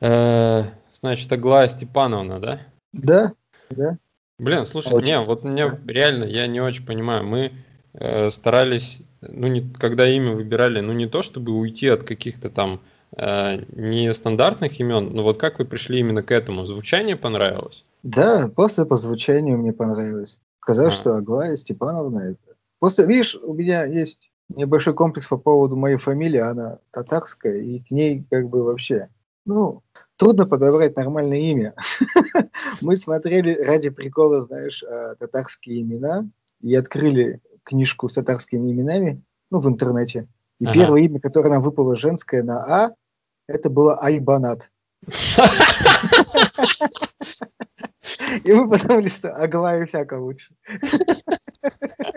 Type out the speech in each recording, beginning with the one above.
Э, значит, Аглая Степановна, да? Да, да. Блин, слушай, Очень. не, вот мне реально, я не очень понимаю, мы э, старались, ну, не, когда имя выбирали, ну, не то, чтобы уйти от каких-то там э, нестандартных имен, но вот как вы пришли именно к этому? Звучание понравилось? Да, просто по звучанию мне понравилось. Сказал, А. что Аглая Степановна это. Просто, видишь, у меня есть небольшой комплекс по поводу моей фамилии, она татарская, и к ней как бы вообще, ну, трудно подобрать нормальное имя. Мы смотрели ради прикола, знаешь, э, татарские имена, и открыли книжку с татарскими именами, ну, в интернете. И Ага. первое имя, которое нам выпало женское на А, это было Айбанат. И мы подумали, что Аглая всяко лучше.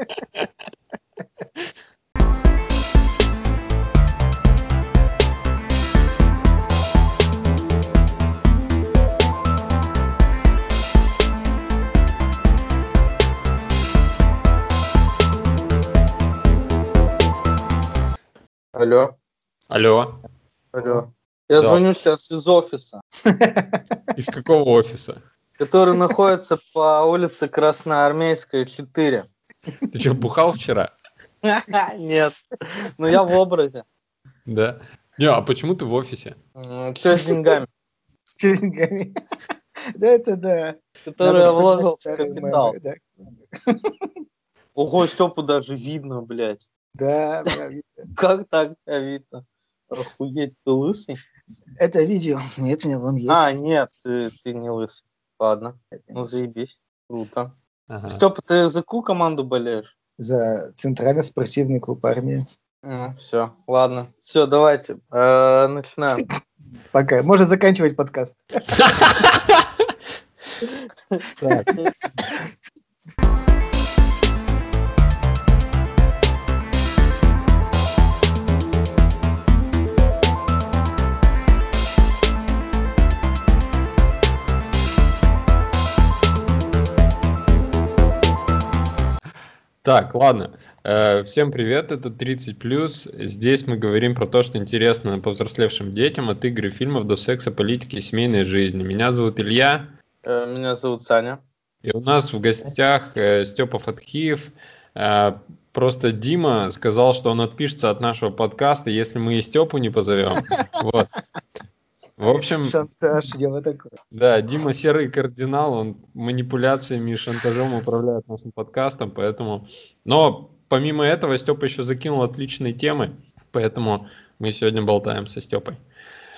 Алло, Алло, алло. Я Да. звоню сейчас из офиса, из какого офиса? который находится по улице Красноармейская, 4. Ты что, бухал вчера? Нет, ну я в образе. Да. Не, а почему ты в офисе? Что с деньгами, С деньгами. Да, это да. которые я вложил в капитал? Ого, Степу даже видно, блядь. Да, да, видно. Как так тебя видно? Охуеть, ты лысый? Это видео. Нет, у меня вон есть. А, нет, ты, ты не лысый. Ладно, ну заебись. Круто. Ага. Степа, ты за какую команду болеешь? За Центральный спортивный клуб армии. все, ладно. Все, давайте, э, начинаем. Пока. Можно заканчивать подкаст. Так. Ладно. Э, Всем привет, это 30+. Здесь мы говорим про то, что интересно повзрослевшим детям от игр и фильмов до секса, политики и семейной жизни. Меня зовут Илья, Э, Меня зовут Саня. и у нас в гостях э, Степа Фатхиев. Просто Дима сказал, что он отпишется от нашего подкаста, если мы и Степу не позовем. Вот. В общем, Шантаж, дело такое. Да, Дима серый кардинал, он манипуляциями и шантажом управляет нашим подкастом, поэтому... Но помимо этого Степа еще закинул отличные темы, поэтому мы сегодня болтаем со Степой.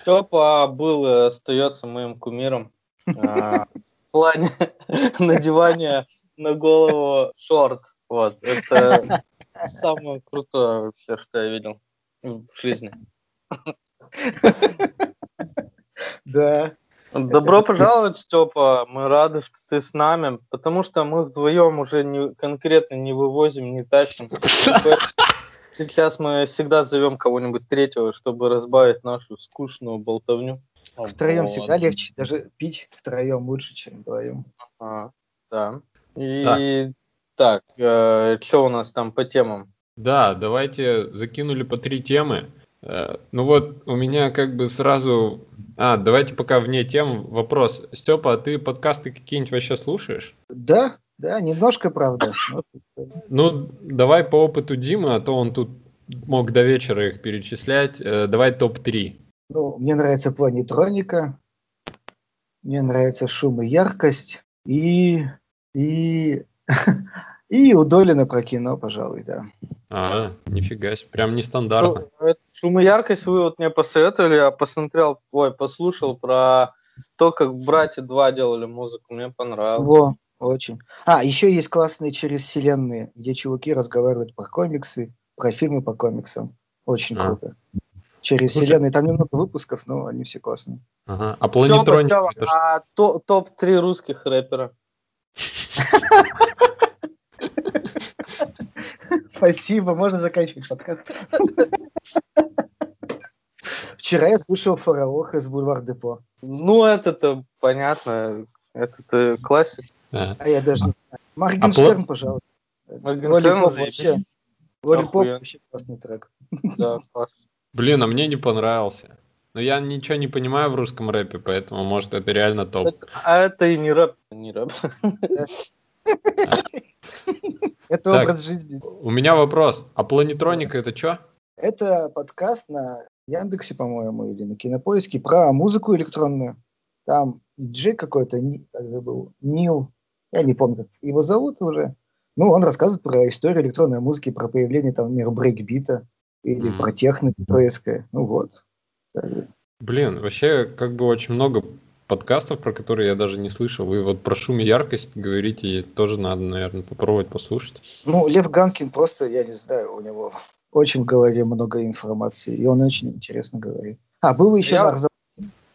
Степа был и остается моим кумиром э, в плане надевания на голову шорт. Вот, это самое крутое вообще, что я видел в жизни. Да. Добро пожаловать, Степа. Мы рады, что ты с нами, потому что мы вдвоем уже не, конкретно не вывозим, не тащим. Сейчас мы всегда зовем кого-нибудь третьего, чтобы разбавить нашу скучную болтовню. Втроем всегда легче. Даже пить втроем лучше, чем вдвоем. Ага, да. И так, что у нас там по темам? Да, давайте закинули по три темы. Э, Ну вот у меня как бы сразу... А, давайте пока вне тем вопрос. Степа, а ты подкасты какие-нибудь вообще слушаешь? Да, да, немножко, правда. Ну, давай по опыту Димы, а то он тут мог до вечера их перечислять. Э, Давай топ-3. Ну, мне нравится планетроника, мне нравится шум и яркость, и, и, и удолено про кино, пожалуй, да. А, нифига себе, прям нестандартно. Шум и яркость вы вот мне посоветовали, я посмотрел, ой, послушал про то, как братья два делали музыку, мне понравилось. Во, очень. А, еще есть классные через вселенные, где чуваки разговаривают про комиксы, про фильмы по комиксам. Очень А. круто. Через Слушай- вселенные, там немного выпусков, но они все классные. Ага. А планетроник а то- топ-3 русских рэпера. Спасибо, можно заканчивать подкаст. Вчера я слушал Фараох из Бульвар Депо. Ну, это-то понятно, это-то классик. А, А я даже не знаю. Моргенштерн, пла- пожалуйста. Моргенштерн вообще. Lollipop Охуенно. вообще классный трек. Да, класс. Блин, а мне не понравился. но я ничего не понимаю в русском рэпе, поэтому, может, это реально топ. Так, а это и не рэп, не рэп. Это образ жизни. У меня вопрос. А планетроника это что? Это подкаст на Яндексе, по-моему, или на Кинопоиске про музыку электронную. Там диджей какой-то, как был, Нил, я не помню, как его зовут уже. Ну, он рассказывает про историю электронной музыки, про появление, там, например, брейкбита или про техно детройтское. Ну вот. Блин, вообще, как бы очень много подкастов, про которые я даже не слышал. Вы вот про шум и яркость говорите, и тоже надо, наверное, попробовать послушать. Ну, Лев Ганкин просто, я не знаю, у него очень в голове много информации, и он очень интересно говорит. А, был еще Я- Арзамас.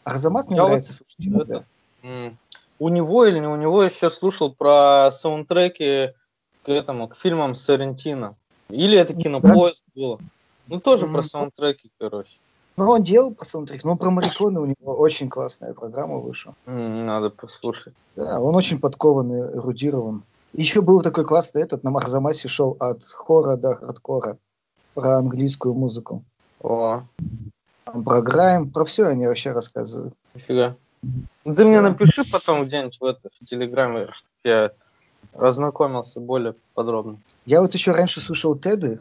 Арзамас мне Я вот нравится слушать иногда. это- М. У него или не у него еще слушал про саундтреки к этому, к фильмам Сарентино. Или это кинопоиск было. Ну, тоже про Мгм. саундтреки, короче. Ну, он делал по саундтреку, но про Мариконы у него очень классная программа вышла. Надо послушать. Да, он очень подкованный, эрудирован. Еще был такой классный этот, на Арзамасе шел от хора до хардкора про английскую музыку. О, про грайм, про все они вообще рассказывают. нифига. Ну, Ты мне напиши потом где-нибудь в, это, в Телеграме, чтобы я ознакомился более подробно. Я вот еще раньше слушал Теды,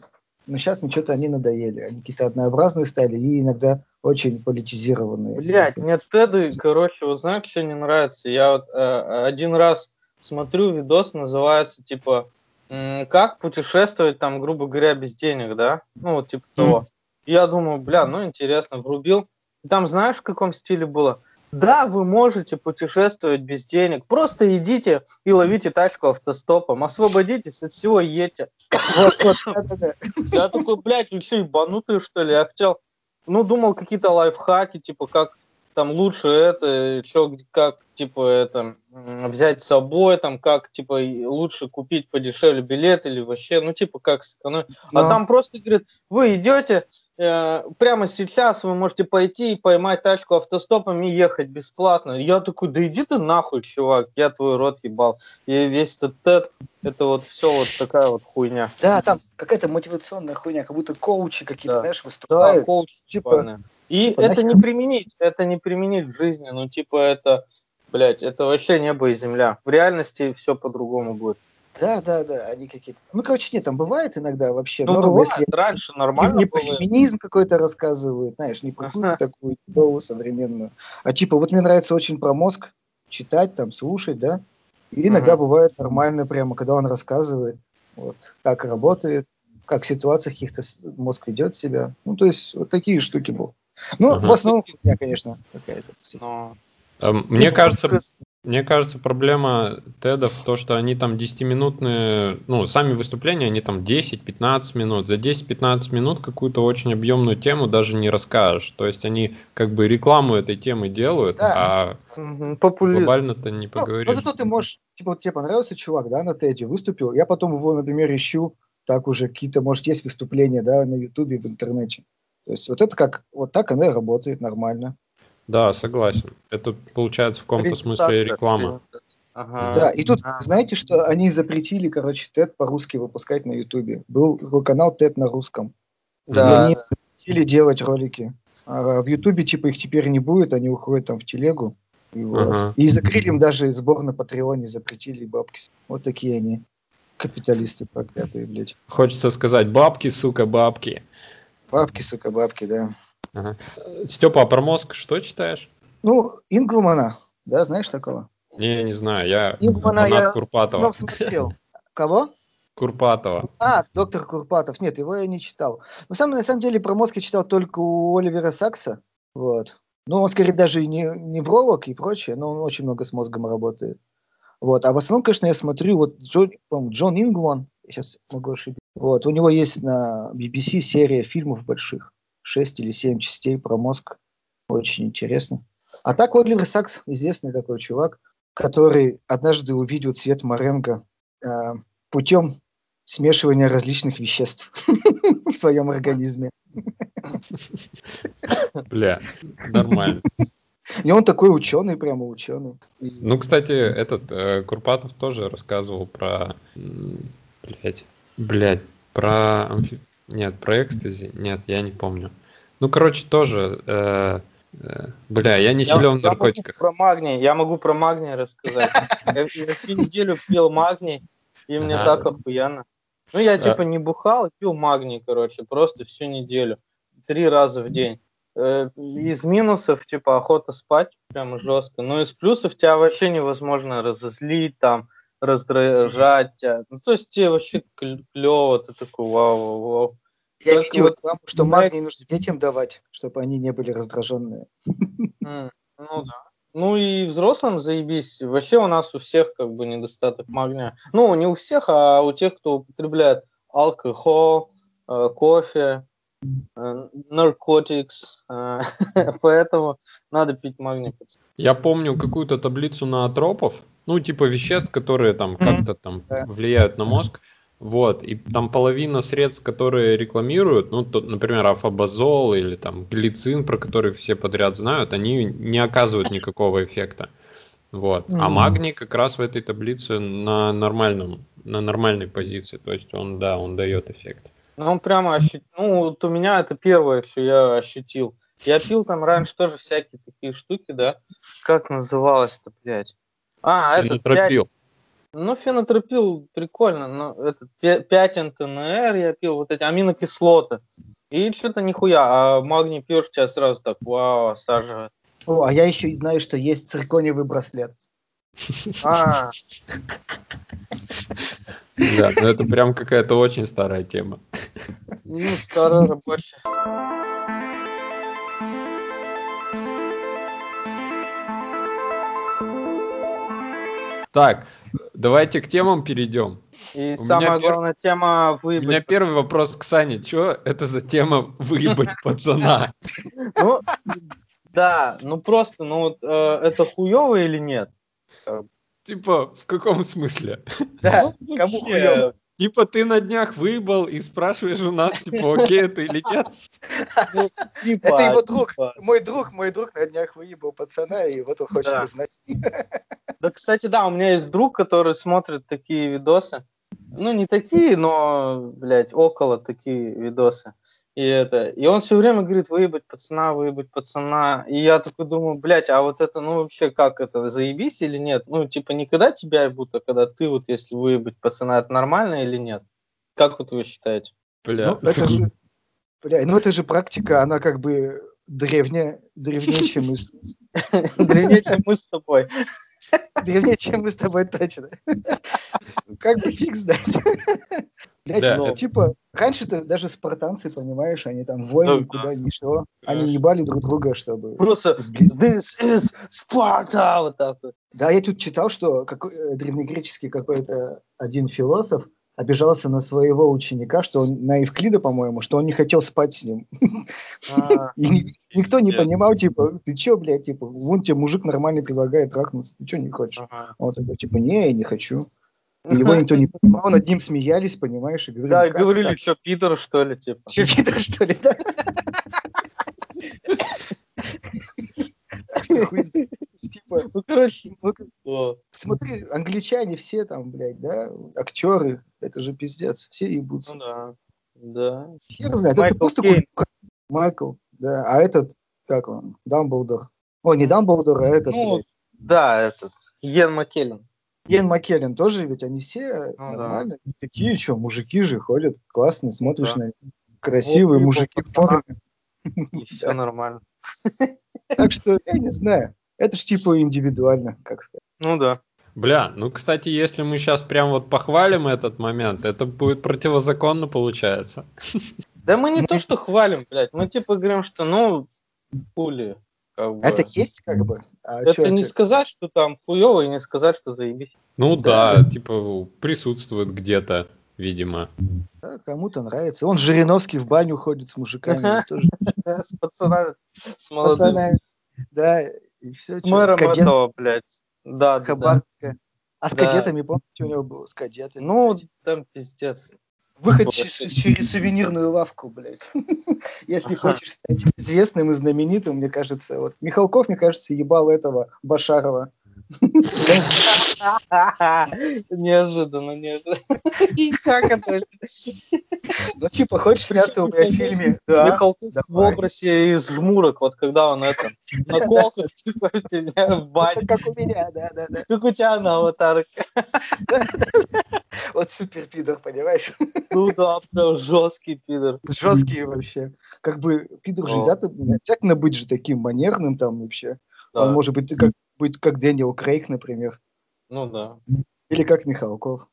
но сейчас мне что-то они надоели. Они какие-то однообразные стали и иногда очень политизированные. Блять, мне теды, короче, вот знаешь, что не нравится? Я вот э, один раз смотрю видос, называется типа как путешествовать там, грубо говоря, без денег, да? Ну, вот типа того. Я думаю, бля, ну интересно, врубил. И там знаешь, в каком стиле было? Да, вы можете путешествовать без денег. Просто идите и ловите тачку автостопом. Освободитесь от всего, едьте. Вот, да-да-да. Я такой, блядь, вы что, ебанутые, что ли? Я хотел, ну, думал, какие-то лайфхаки, типа, как там лучше это, что, как, типа, это, взять с собой, там, как, типа, и лучше купить подешевле билет или вообще, ну, типа, как сэкономить. А там просто, говорит, вы идете, прямо сейчас вы можете пойти и поймать тачку автостопом и ехать бесплатно. Я такой, да иди ты нахуй, чувак, я твой рот ебал. И весь этот тет, это вот все вот такая вот хуйня. Да, там какая-то мотивационная хуйня, как будто коучи какие-то, Да. знаешь, Да, выступают. коуч, типа, типа, И типа, это не нахер- применить, это не применить в жизни, ну типа это, блядь, это вообще небо и земля. В реальности все по-другому будет. Да, да, да, они какие-то. Ну, короче, нет, там бывает иногда вообще Ну, норма, бывает, если раньше нормально не про было. феминизм какой-то рассказывают, знаешь, не про какую-то такую ебовую современную. А типа, вот мне нравится очень про мозг читать, там, слушать, да. И иногда Мгм. бывает нормально прямо, когда он рассказывает, вот, как работает, как в ситуациях каких-то мозг ведет себя. Ну, то есть, вот такие штуки был. Ну, Ага. в основном, я, конечно, какая-то. Но Эм, Мне кажется, Мне кажется, проблема тедов в том, что они там 10-минутные, ну, сами выступления, они там 10-15 минут. За 10-15 минут какую-то очень объемную тему даже не расскажешь. То есть они как бы рекламу этой темы делают, Да. а популизм. глобально-то не Ну, поговоришь. но зато ты можешь, типа, вот тебе понравился чувак, да, на Теди, выступил, я потом его, например, ищу, так уже какие-то, может, есть выступления, да, на Ютубе, в интернете. То есть вот это как, вот так оно и работает нормально. Да, согласен. Это получается в каком-то смысле реклама. Ага. Да, и тут, А. знаете, что они запретили, короче, TED по-русски выпускать на Ютубе. Был такой канал TED на русском. И Да, они запретили делать ролики. А в Ютубе, типа, их теперь не будет, они уходят там в телегу. И, вот. Ага. и закрыли им даже сбор на Патреоне, запретили бабки. Вот такие они. Капиталисты проклятые, блядь. Хочется сказать, бабки, сука, бабки. Бабки, сука, бабки, да. Ага. Степа, а про мозг что читаешь? Ну, Инглмана, да, знаешь такого? Не, я не знаю, я фанат я Курпатова. Смотрел. Кого? Курпатова. А, доктор Курпатов. Нет, его я не читал. Но сам, на самом деле про мозг я читал только у Оливера Сакса. Вот. Ну, он скорее даже и не невролог и прочее, но он очень много с мозгом работает. Вот. А в основном, конечно, я смотрю, вот Джон, Джон Инглман, я сейчас могу ошибиться. Вот. У него есть на BBC серия фильмов больших. Шесть или семь частей про мозг. Очень интересно. А так Оливер Сакс, известный такой чувак, который однажды увидел цвет моренго э, путем смешивания различных веществ в своем организме. Бля, нормально. И он такой ученый, прямо ученый. Ну, кстати, этот э, Курпатов тоже рассказывал про, блять, блять, про амфи- нет, про экстази, нет, я не помню. Ну, короче, тоже э, Э, Бля, я не Я, силен в я могу наркотиках. про магний, я могу про магний рассказать. Я, всю неделю пил магний, и мне так охуенно. Ну, я Да. типа не бухал, пил магний, короче, просто всю неделю. Три раза в день. Э, Из минусов, типа, охота спать прямо жестко. Но из плюсов тебя вообще невозможно разозлить, там, раздражать тебя. Ну, то есть тебе вообще клево, ты такой вау, вау, вау. Я Только видел вот рекламу, что знаете- магний нужно детям давать, чтобы они не были раздраженные. Ну да. Ну и взрослым заебись. Вообще у нас у всех как бы недостаток магния. Ну, не у всех, а у тех, кто употребляет алкоголь, э, кофе, э, наркотикс. э, Поэтому надо пить магний. Я помню какую-то таблицу на тропов, ну, типа веществ, которые там Мгм. как-то там Да. влияют на мозг. Вот, и там половина средств, которые рекламируют, ну, то, например, афобазол или там глицин, про который все подряд знают, они не оказывают никакого эффекта. Вот. А Мгм. магний как раз в этой таблице на нормальном, на нормальной позиции. То есть он, да, он дает эффект. Ну, он прямо ощутил. Ну, вот у меня это первое, что я ощутил. Я пил там раньше тоже всякие такие штуки, да? Как называлось-то, блядь? А, это Фенотропил. Ну, фенотропил прикольно, но это 5 НТНР я пил, вот эти аминокислоты. И что-то нихуя, а магний пьешь, тебя сразу так, вау, осаживает. О, а я еще и знаю, что есть циркониевый браслет. А, Да, но это прям какая-то очень старая тема. ну, старая рабочая. Так, давайте к темам перейдем. И У самая меня пер- главная тема У меня выебать. первый вопрос к Сане. Что это за тема выебать пацана? Ну, да, ну просто, ну вот э, это хуево или нет? Типа, в каком смысле? Да, Ну, кому вообще, хуёво? Типа ты на днях выебал и спрашиваешь у нас, типа, окей это или нет? ну, типа, Это его друг. типа. Мой друг, мой друг на днях выебал пацана, и вот он хочет Да. узнать. Да, кстати, да, у меня есть друг, который смотрит такие видосы. Ну, не такие, но, блядь, около такие видосы. И это, и он все время говорит, выебать пацана, выебать пацана. И я такой думаю, блядь, а вот это, ну, вообще, как это, заебись или нет? Ну, типа, никогда тебя ебут, а когда ты вот, если выебать пацана, это нормально или нет? Как вот вы считаете? Бля. Ну, это же, бля, ну это же практика, она как бы древняя, древнее, чем мы, Древнее, чем мы с тобой. древнее, чем мы с тобой точно. Как бы фиг знать. Блядь, Да, ну, типа, раньше-то даже спартанцы, понимаешь, они там в войну Да, куда ни шло, они ебали друг друга, чтобы... Просто this is Sparta, вот так вот. Да, я тут читал, что какой, э, древнегреческий какой-то один философ обижался на своего ученика, что он, на Евклида, по-моему, что он не хотел спать с ним. А, И ни- никто не понимал, типа, ты чё, блядь, типа, вон тебе мужик нормально предлагает трахнуться, ты чё не хочешь? ага. Он такой, типа, не, я не хочу. Его никто не понимал, над ним смеялись, понимаешь, и говорили, Да, и «Как говорили, что Питер, что ли, типа. Чё, Питер, что ли, да? Типа, Ну, короче, ну, смотри, англичане все там, блядь, да, актеры, это же пиздец, все ебутся. ну да. Да. Хер знает, это Майкл просто Кейн. Майкл, да, а этот, как он, Дамблдор. О, не Дамблдор, а этот, Ну, блядь, да, этот, Йен Маккеллен. Иэн Маккеллен тоже, ведь они все Ну, нормально, такие, что, мужики же ходят, классные, смотришь Да. на красивые Вот, мужики в форме. Все нормально. Так что, я не знаю, это ж типа индивидуально, как сказать. Ну да. Бля, ну, кстати, если мы сейчас прям вот похвалим этот момент, это будет противозаконно получается. Да мы не то, что хвалим, блядь, мы типа говорим, что ну, пули. Как бы. Это есть как бы? А чё Это не сказать, что там хуево, и не сказать, что заебись. Ну Да. да, типа присутствует где-то, видимо. Да, кому-то нравится. Он Жириновский в баню ходит с мужиками. тоже С пацанами, с молодым. пацанами. Да, и все. Мэром этого, блядь. Да, да, да. А с Да. кадетами, помните, у него было с кадетами? Ну, блядь? там пиздец. Выход через, через сувенирную лавку, блядь. Если хочешь стать известным и знаменитым, мне кажется. Вот Михалков, мне кажется, ебал этого Башарова Неожиданно, неожиданно. Как это? Ну, типа, хочешь сняться у меня в фильме? Да. В образе из жмурок, вот когда он это, на колках, типа, в бане. Как у меня, да, да, да. Как у тебя на аватарке. Вот супер пидор, понимаешь? Ну да, прям жесткий пидор. Жесткий вообще. Как бы пидор же О. нельзя не обязательно быть же таким манерным там вообще. Он может быть как, быть как Дэниел Крейг, например. Ну да. Или как Михалков.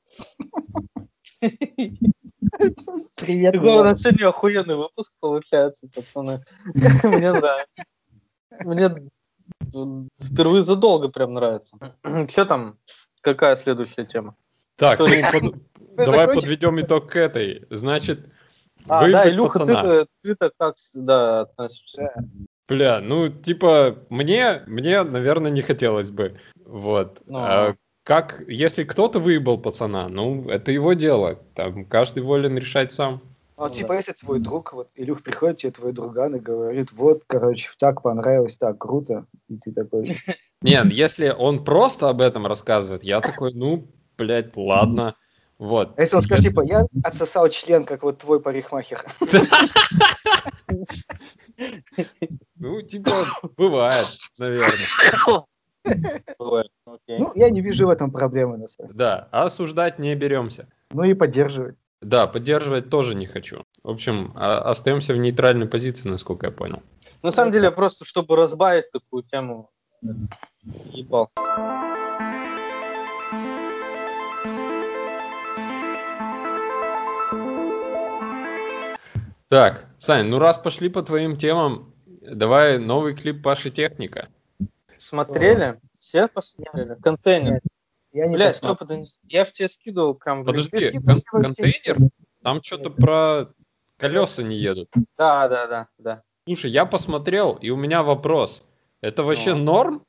Привет, у нас сегодня охуенный выпуск получается, пацаны. Мне нравится. Мне впервые задолго прям нравится. Что там? Какая следующая тема? Так, давай подведем итог к этой. Значит, А, да, Илюха, ты-то, ты-то как да, относишься? Бля, ну, типа, мне, мне, наверное, не хотелось бы. Вот. Ну. А как, если кто-то выебал пацана, ну, это его дело. Там каждый волен решать сам. Ну, вот, типа, если твой друг, вот, Илюх приходит тебе твой друган и говорит, вот, короче, так понравилось, так круто, и ты такой, Нет, если он просто об этом рассказывает, я такой, ну, блядь, ладно. Вот. а если он скажет, типа, я отсосал член, как вот твой парикмахер, Ну, типа, бывает, наверное. Бывает, окей. ну, я не вижу в этом проблемы, на самом деле. Да, а осуждать не беремся. Ну и поддерживать. Да, поддерживать тоже не хочу. В общем, а- остаемся в нейтральной позиции, насколько я понял. На самом деле, просто чтобы разбавить такую тему, ебал. Так, Сань, ну раз пошли по твоим темам, давай новый клип Паши Техника. Смотрели? Все посмотрели? Контейнер. Я не Блядь. Степа, ты не- я ж тебе скидывал прям... в. Подожди, кон- контейнер? Там что-то про колеса не едут. Да, да, да, да. Слушай, я посмотрел, и у меня вопрос. Это вообще Ну. норм?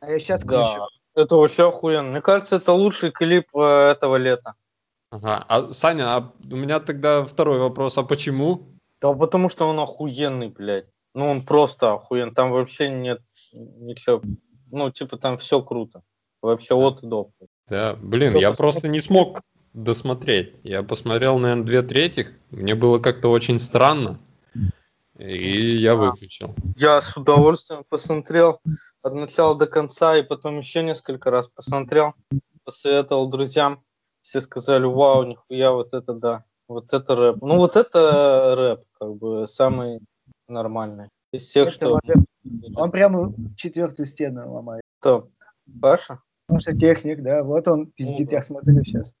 А я сейчас Да. включу. Это вообще охуенно. Мне кажется, это лучший клип э, этого лета. Ага. А, Саня, а у меня тогда второй вопрос. А почему? Да потому что он охуенный, блядь. Ну, он просто охуенный. Там вообще нет ничего. Ну, типа, там все круто. Вообще от и до. Да, блин, я просто не смог досмотреть. Я посмотрел, наверное, две третьих. Мне было как-то очень странно. И я А. выключил. Я с удовольствием посмотрел от начала до конца, и потом еще несколько раз посмотрел, посоветовал друзьям. Все сказали, вау, нихуя, вот это да, вот это рэп. Ну, вот это рэп, как бы, самый нормальный. Из тех, Это что... ладно. Он прямо четвертую стену ломает. Кто? Паша? Потому что техник, да, вот он пиздит, да. я смотрю сейчас.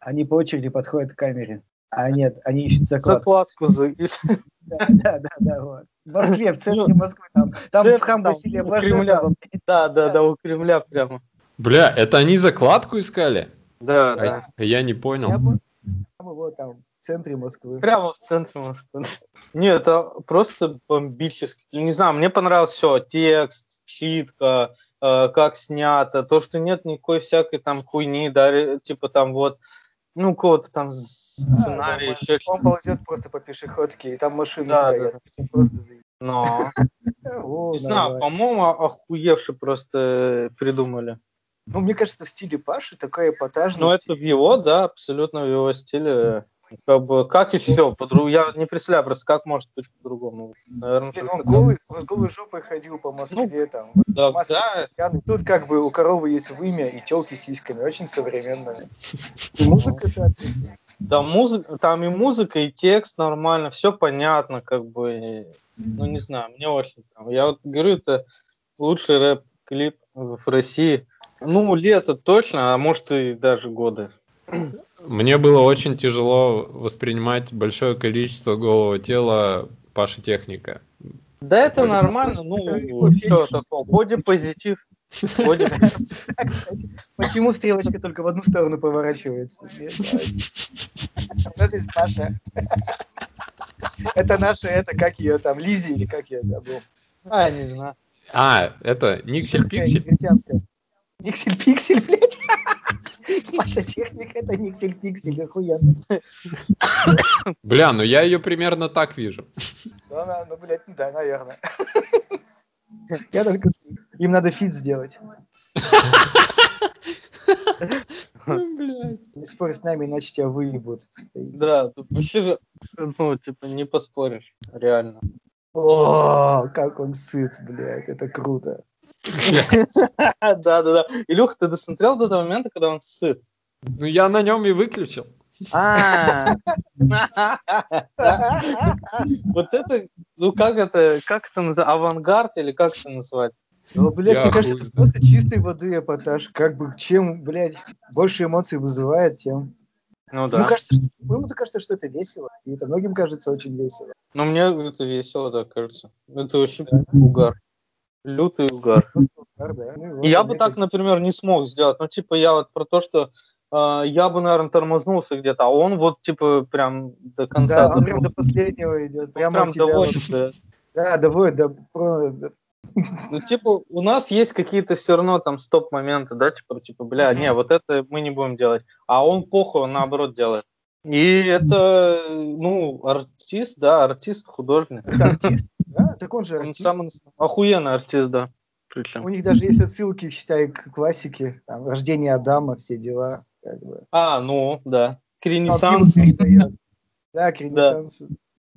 Они по очереди подходят к камере. А нет, они ищут заклад. Закладку за... Да, да, да, да, вот. В Москве, в центре Москвы, там, там Центр, в там, у Кремля. Да, да, да, у Кремля прямо. Бля, это они закладку искали? Да, А да. Я не понял. Я бы- Прямо вот там, в центре Москвы. Прямо в центре Москвы. Нет, это просто бомбически. Не знаю, мне понравилось все. Текст, читка, э, как снято. То, что нет никакой всякой там хуйни, да, типа там вот, ну, какого-то там сценария, Да, еще Он ползет просто по пешеходке, и там машины Да, стоят. Это Просто Но, О, не знаю, по-моему, охуевши просто придумали. Ну, мне кажется, в стиле Паши такая эпатажность. Но это в его, да, абсолютно в его стиле. Как бы, как еще? По-другому? Я не представляю просто, как может быть по-другому. Наверное, Блин, только он голый, он голой жопой ходил по Москве, там. вот Да, маски да. Тут как бы у коровы есть вымя и телки с сиськами, очень современная. И музыка, соответственно. Да, музыка, там и музыка, и текст нормально, все понятно, как бы, ну не знаю, мне очень прям. Я вот говорю, это лучший рэп-клип в России. Ну, лето точно, а может и даже годы. Мне было очень тяжело воспринимать большое количество голого тела Паши Техника. Да это бы. нормально, ну, все такое, боди-позитив. Боди... Почему стрелочка только в одну сторону поворачивается? У нас есть Паша. Это наша, это как ее там, Лизи или как я забыл. А, не знаю. А, это Никсель Пиксель? Негритянка. Никсель-пиксель, блядь. Паша техник, это Никсель-пиксель, охуенно. Бля, ну я ее примерно так вижу. Да, на- ну, блядь, да, наверное. Я только... Им надо feat сделать. Ну. Не спорь с нами, иначе тебя выебут. Да, тут вообще же, ну, типа, не поспоришь, реально. О, как он сыт, блядь, это круто. Да, да, да. Илюха, ты досмотрел до того момента, когда он сыт? Ну, я на нем и выключил. А, вот это, ну как это, как это называется, авангард или как это назвать? Ну, блядь, Я мне кажется, это просто чистой воды эпатаж. Как бы, чем, блядь, больше эмоций вызывает, тем... Ну Ну, да. кажется, что, моему-то кажется, что это весело. И это многим кажется очень весело. Но мне это весело, да, кажется. Это вообще угар. Лютый угар. Ну, вот Я бы так, например, не смог сделать. Ну, типа, я вот про то, что э, я бы, наверное, тормознулся где-то, а он вот, типа, прям до конца. Да, он прям до последнего идет. Прям тебя доводит, да. Да, доводит. Ну, типа, у нас есть какие-то все равно там стоп-моменты, да, типа, типа, бля, не, вот это мы не будем делать. А он похуй, он наоборот делает. И это, ну, артист, да, артист, художник. Это артист, да? Так он же Он артист. самый охуенный артист, да. У Причем. них даже есть отсылки, считай, к классике. Там, рождение Адама, все дела. Как бы. А, ну, да. К Он ренессансу. Да, к ренессансу.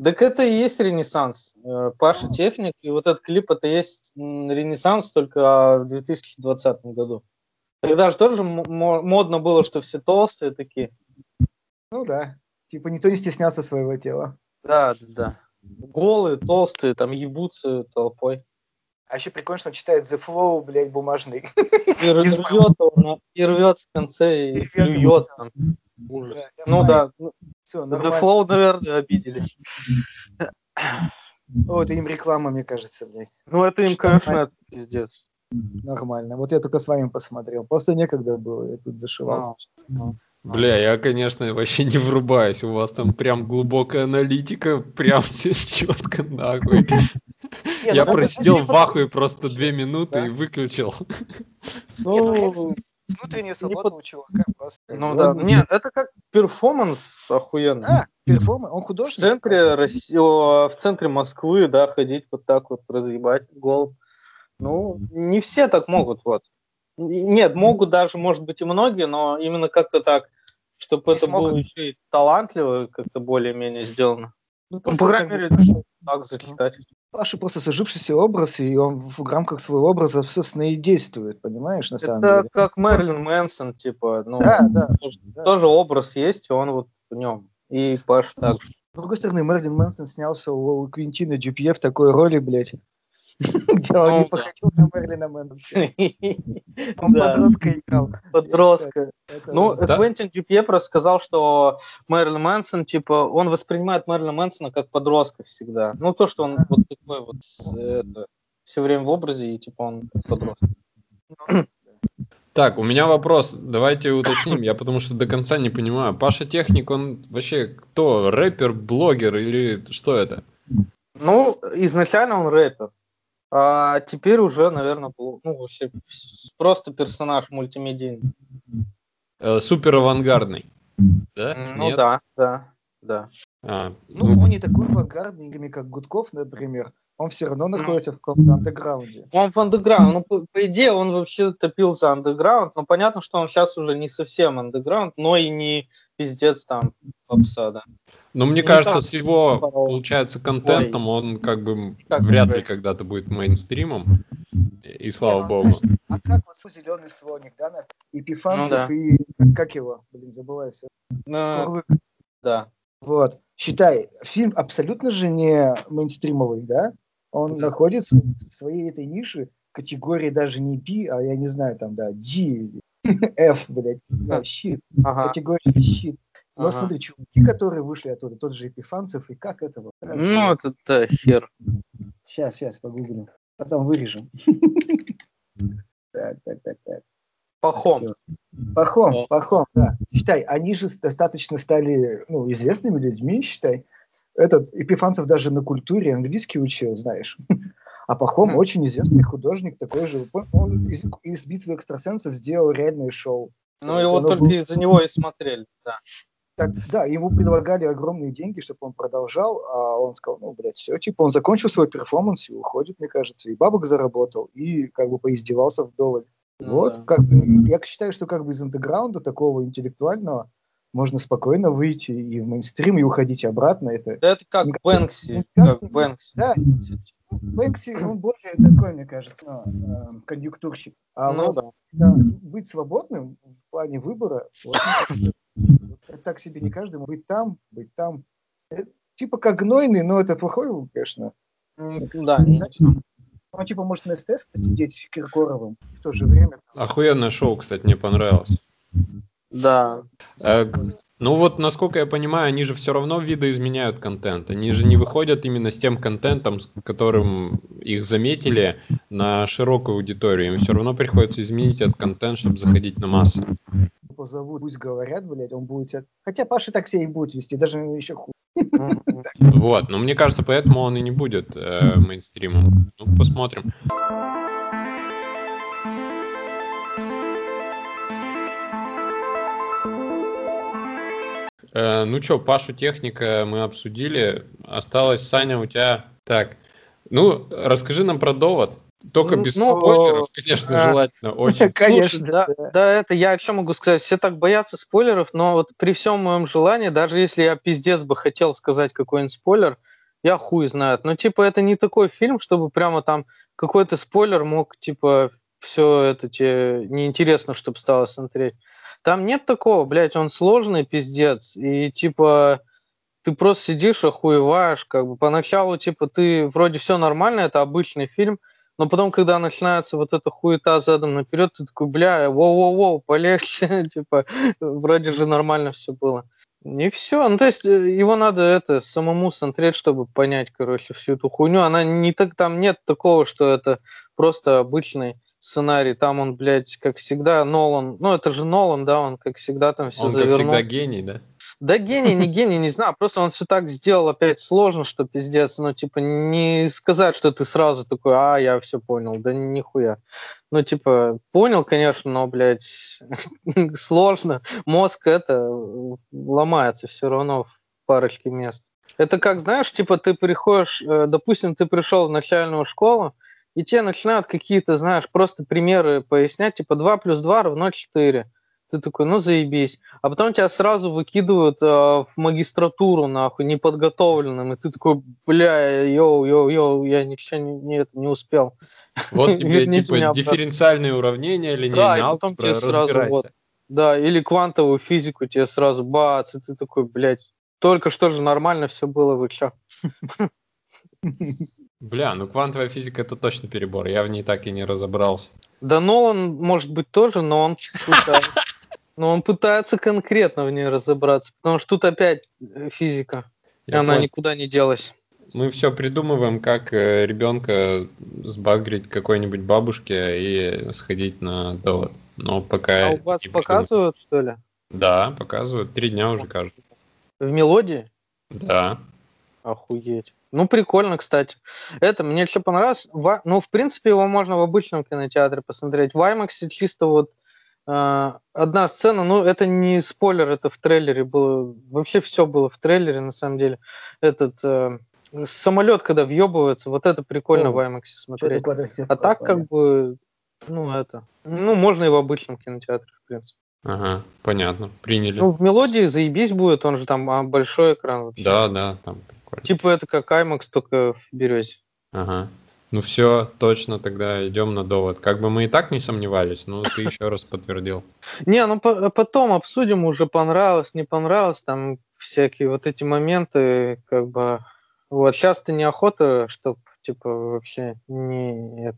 Так это и есть ренессанс. Э, Паша Техник, и вот этот клип, это есть ренессанс только в 2020 году. Тогда же тоже модно было, что все толстые такие. Ну да. Типа никто не стеснялся своего тела. Да, да, да. Голые, толстые, там ебутся толпой. А еще прикольно, что он читает The Flow, блядь, бумажный. И рвет на- и рвет в конце, и И плюет там. Ужас. Да, Ну да, ну, Все, The нормально. Flow, наверное, обидели. О, это им реклама, мне кажется, блядь. Ну это им, конечно, это пиздец. Нормально. Вот я только с вами посмотрел. Просто некогда было, я тут зашивался. Бля, я, конечно, вообще не врубаюсь. У вас там прям глубокая аналитика, прям все четко нахуй. Я ну, просидел в ахуе просто две минуты и выключил. Ну, Внутренняя Не свобода под- у чувака просто. ну да. Нет, это как перформанс охуенный. А, перформанс, он В художник? центре России, о, в центре Москвы, да, ходить вот так вот, разъебать гол. Ну, не все так могут, вот. Нет, могут даже, может быть, и многие, но именно как-то так, чтобы Не это было смогут. еще и талантливо, как-то более-менее сделано. Ну, Ну, по крайней мере, бы, так зачитать. Паша просто сложившийся образ, и он в рамках своего образа, собственно, и действует, понимаешь, на самом Это деле. как Мэрилин Мэнсон, типа, ну, Да, да. тоже, да. тоже образ есть, и он вот в нем. И Паш также. С другой стороны, Мерлин Мэнсон снялся у Квинтина Дюпье в такой роли, блядь, где он не походил на Мерлина Мэнсона. Он подростка играл. подростка. Ну. Квентин Дюпье просто сказал, что Мэрилин Мэнсон, типа, он воспринимает Мэрилина Мэнсона как подростка всегда. Ну, то, что он вот такой вот все время в образе, и типа он как подросток. Так, у меня вопрос. Давайте уточним. Я потому что до конца не понимаю. Паша Техник, он вообще кто? Рэпер, блогер или что это? Ну, изначально он рэпер. А теперь уже, наверное, ну, вообще просто персонаж мультимедийный. Э, супер авангардный. Да? Ну Нет? да, да, да. А, Ну, он не такой авангардный, как Гудков, например. Он все равно находится в каком-то андеграунде. Он в андеграунд. Ну, по, по идее, он вообще топил за андеграунд. Но понятно, что он сейчас уже не совсем андеграунд, но и не пиздец там попса, да. Ну, мне Ну, кажется, так, с его, порой. получается, контентом он как бы Как вряд уже. ли когда-то будет мейнстримом. И слава Не, ну, богу. знаешь, А как вот зеленый слоник, да, на- и Пифанцев, Ну да. и как его, блин, забываю все. Ну, да. Вот. Считай, фильм абсолютно же не мейнстримовый, да? Он Да. находится в своей этой нише, категории даже не P, а я не знаю, там, да, G, F, блядь, знаю, щит, Ага. категория щит. Но Ага. смотри, чуваки, которые вышли оттуда, тот же Епифанцев, и как это вот? Ну, это да, хер. Сейчас, сейчас, погуглим. Потом вырежем. Так, так, так, так. Пахом. Пахом, Да. Пахом, да. Считай, они же достаточно стали ну, известными людьми, считай. Этот Епифанцев даже на культуре английский учил, знаешь. А Пахом Хм. очень известный художник, такой же. Он из, из битвы экстрасенсов сделал реальное шоу. Ну, То его только было- из-за него и смотрели, да. Так, да, ему предлагали огромные деньги, чтобы он продолжал, а он сказал, ну, блядь, все, типа, он закончил свой перформанс и уходит, мне кажется, и бабок заработал, и как бы поиздевался вдоволь. Ну, вот, да. как бы, я считаю, что как бы из андеграунда такого интеллектуального можно спокойно выйти и в мейнстрим, и уходить обратно. Это, да это как Бэнкси. Как Бэнкси. Да, Бэнкси, он более такой, мне кажется, ну, конъюнктурщик. А ну, вот, да. быть свободным в плане выбора, вот, так себе не каждый быть там, быть там. Это, типа как гнойный, но это плохой, конечно. Да, он типа может на СТС посидеть с Киркоровым в то же время. Охуенное шоу, кстати, мне понравилось. Да. А, ну вот, насколько я понимаю, они же все равно видоизменяют контент. Они же не выходят именно с тем контентом, с которым их заметили на широкую аудиторию. Им все равно приходится изменить этот контент, чтобы заходить на массы. Позовут, пусть говорят, блядь, он будет... Хотя Паша так себя и будет вести, даже еще хуже. Вот, но мне кажется, поэтому он и не будет э, мейнстримом. Ну, посмотрим. Ну что, Пашу техника мы обсудили. Осталось, Саня, у тебя... Так, ну, расскажи нам про довод. Только ну, без ну, спойлеров, конечно, а, желательно очень. Конечно, Слушай, да, да, это я еще могу сказать. Все так боятся спойлеров, но вот при всем моем желании, даже если я пиздец бы хотел сказать какой-нибудь спойлер, я хуй знает. Но типа это не такой фильм, чтобы прямо там какой-то спойлер мог типа все это тебе неинтересно, чтобы стало смотреть. Там нет такого, блядь, он сложный пиздец. И типа ты просто сидишь, охуеваешь, как бы поначалу, типа, ты вроде все нормально, это обычный фильм, но потом, когда начинается вот эта хуета задом наперед, ты такой, бля, воу-воу-воу, полегче, типа, вроде же нормально все было. И все. Ну, то есть э, его надо это самому смотреть, чтобы понять, короче, всю эту хуйню. Она не так, там нет такого, что это просто обычный сценарий. Там он, блядь, как всегда, Нолан. Ну, это же Нолан, да, он как всегда там все он завернул. Он как всегда гений, да? Да гений, не гений, не знаю. Просто он все так сделал опять сложно, что пиздец. Ну, типа, не сказать, что ты сразу такой, а, я все понял. Да нихуя. Ну, типа, понял, конечно, но, блядь, сложно. Мозг это ломается все равно в парочке мест. Это как, знаешь, типа, ты приходишь, э, допустим, ты пришел в начальную школу, и тебе начинают какие-то, знаешь, просто примеры пояснять, типа 2 плюс 2 равно 4 ты такой, ну заебись. А потом тебя сразу выкидывают э, в магистратуру, нахуй, неподготовленным, и ты такой, бля, йоу, йоу, йоу, я ничего не, не, это, не успел. Вот тебе, типа, дифференциальные уравнения, линейный Да, потом тебе сразу, вот, да, или квантовую физику тебе сразу бац, и ты такой, блядь, только что же нормально все было, вы чё? Бля, ну квантовая физика это точно перебор, я в ней так и не разобрался. Да Нолан, может быть, тоже, но он но он пытается конкретно в ней разобраться, потому что тут опять э, физика. Я она понял. никуда не делась. Мы все придумываем, как э, ребенка сбагрить какой-нибудь бабушке и сходить на довод. Но пока. А у вас показывают, что ли? Да, показывают. Три дня уже кажется. В мелодии? Да. Охуеть. Ну, прикольно, кстати. Это мне еще понравилось. Ну, в принципе, его можно в обычном кинотеатре посмотреть. В IMAX чисто вот а, одна сцена, ну это не спойлер, это в трейлере было, вообще все было в трейлере на самом деле. Этот э, самолет, когда въебывается, вот это прикольно О, в IMAX смотреть. А так как бы, ну это, ну можно и в обычном кинотеатре, в принципе. Ага, понятно, приняли. Ну в мелодии заебись будет, он же там а, большой экран вообще. Да, да, там прикольно. Типа это как IMAX, только в березе. Ага. Ну все, точно, тогда идем на довод. Как бы мы и так не сомневались, но ты еще раз подтвердил. Не, ну потом обсудим, уже понравилось, не понравилось, там всякие вот эти моменты, как бы... Вот сейчас-то неохота, чтобы, типа, вообще не,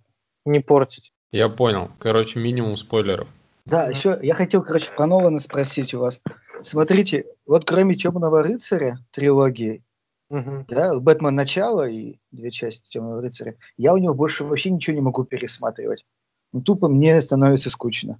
не портить. Я понял. Короче, минимум спойлеров. Да, еще я хотел, короче, про Нолана спросить у вас. Смотрите, вот кроме Темного рыцаря трилогии Угу. Да, Бэтмен начало и две части Темного рыцаря. Я у него больше вообще ничего не могу пересматривать. Ну, тупо мне становится скучно.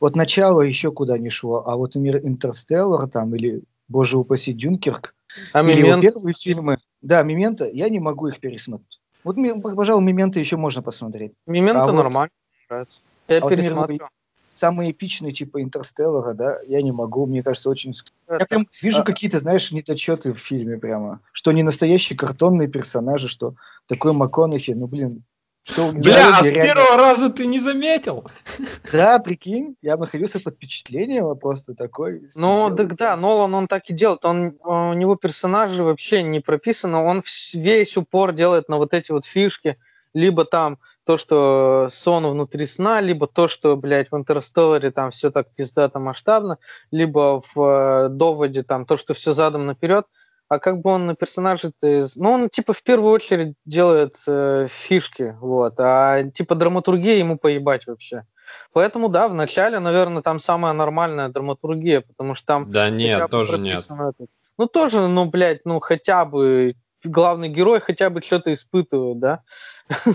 Вот начало еще куда не шло, а вот мир Интерстеллар там или, боже упаси, Дюнкерк, а или Мемент... первые фильмы, да, Мемента, я не могу их пересмотреть. Вот, пожалуй, Мемента еще можно посмотреть. Мемента а нормально, вот, нравится. Я а пересмотрю. Вот самые эпичные, типа Интерстеллара, да, я не могу, мне кажется, очень... Я прям вижу а... какие-то, знаешь, недочеты в фильме прямо, что не настоящие картонные персонажи, что такой МакКонахи, ну, блин, что у меня Бля, а с реально- первого раза ты не заметил? Да, прикинь, я находился под впечатлением, а просто такой. Ну, так да, Нолан, он так и делает. Он, у него персонажи вообще не прописаны. Он весь упор делает на вот эти вот фишки. Либо там то, что сон внутри сна, либо то, что, блядь, в Интерстелларе там все так пиздато масштабно, либо в э, доводе там то, что все задом наперед. А как бы он на персонаже ну он типа в первую очередь делает э, фишки, вот, а типа драматургия ему поебать вообще. Поэтому да, в начале, наверное, там самая нормальная драматургия, потому что там Да нет, тоже нет. прописано это. Ну, тоже, ну, блядь, ну, хотя бы главный герой хотя бы что-то испытывает, да?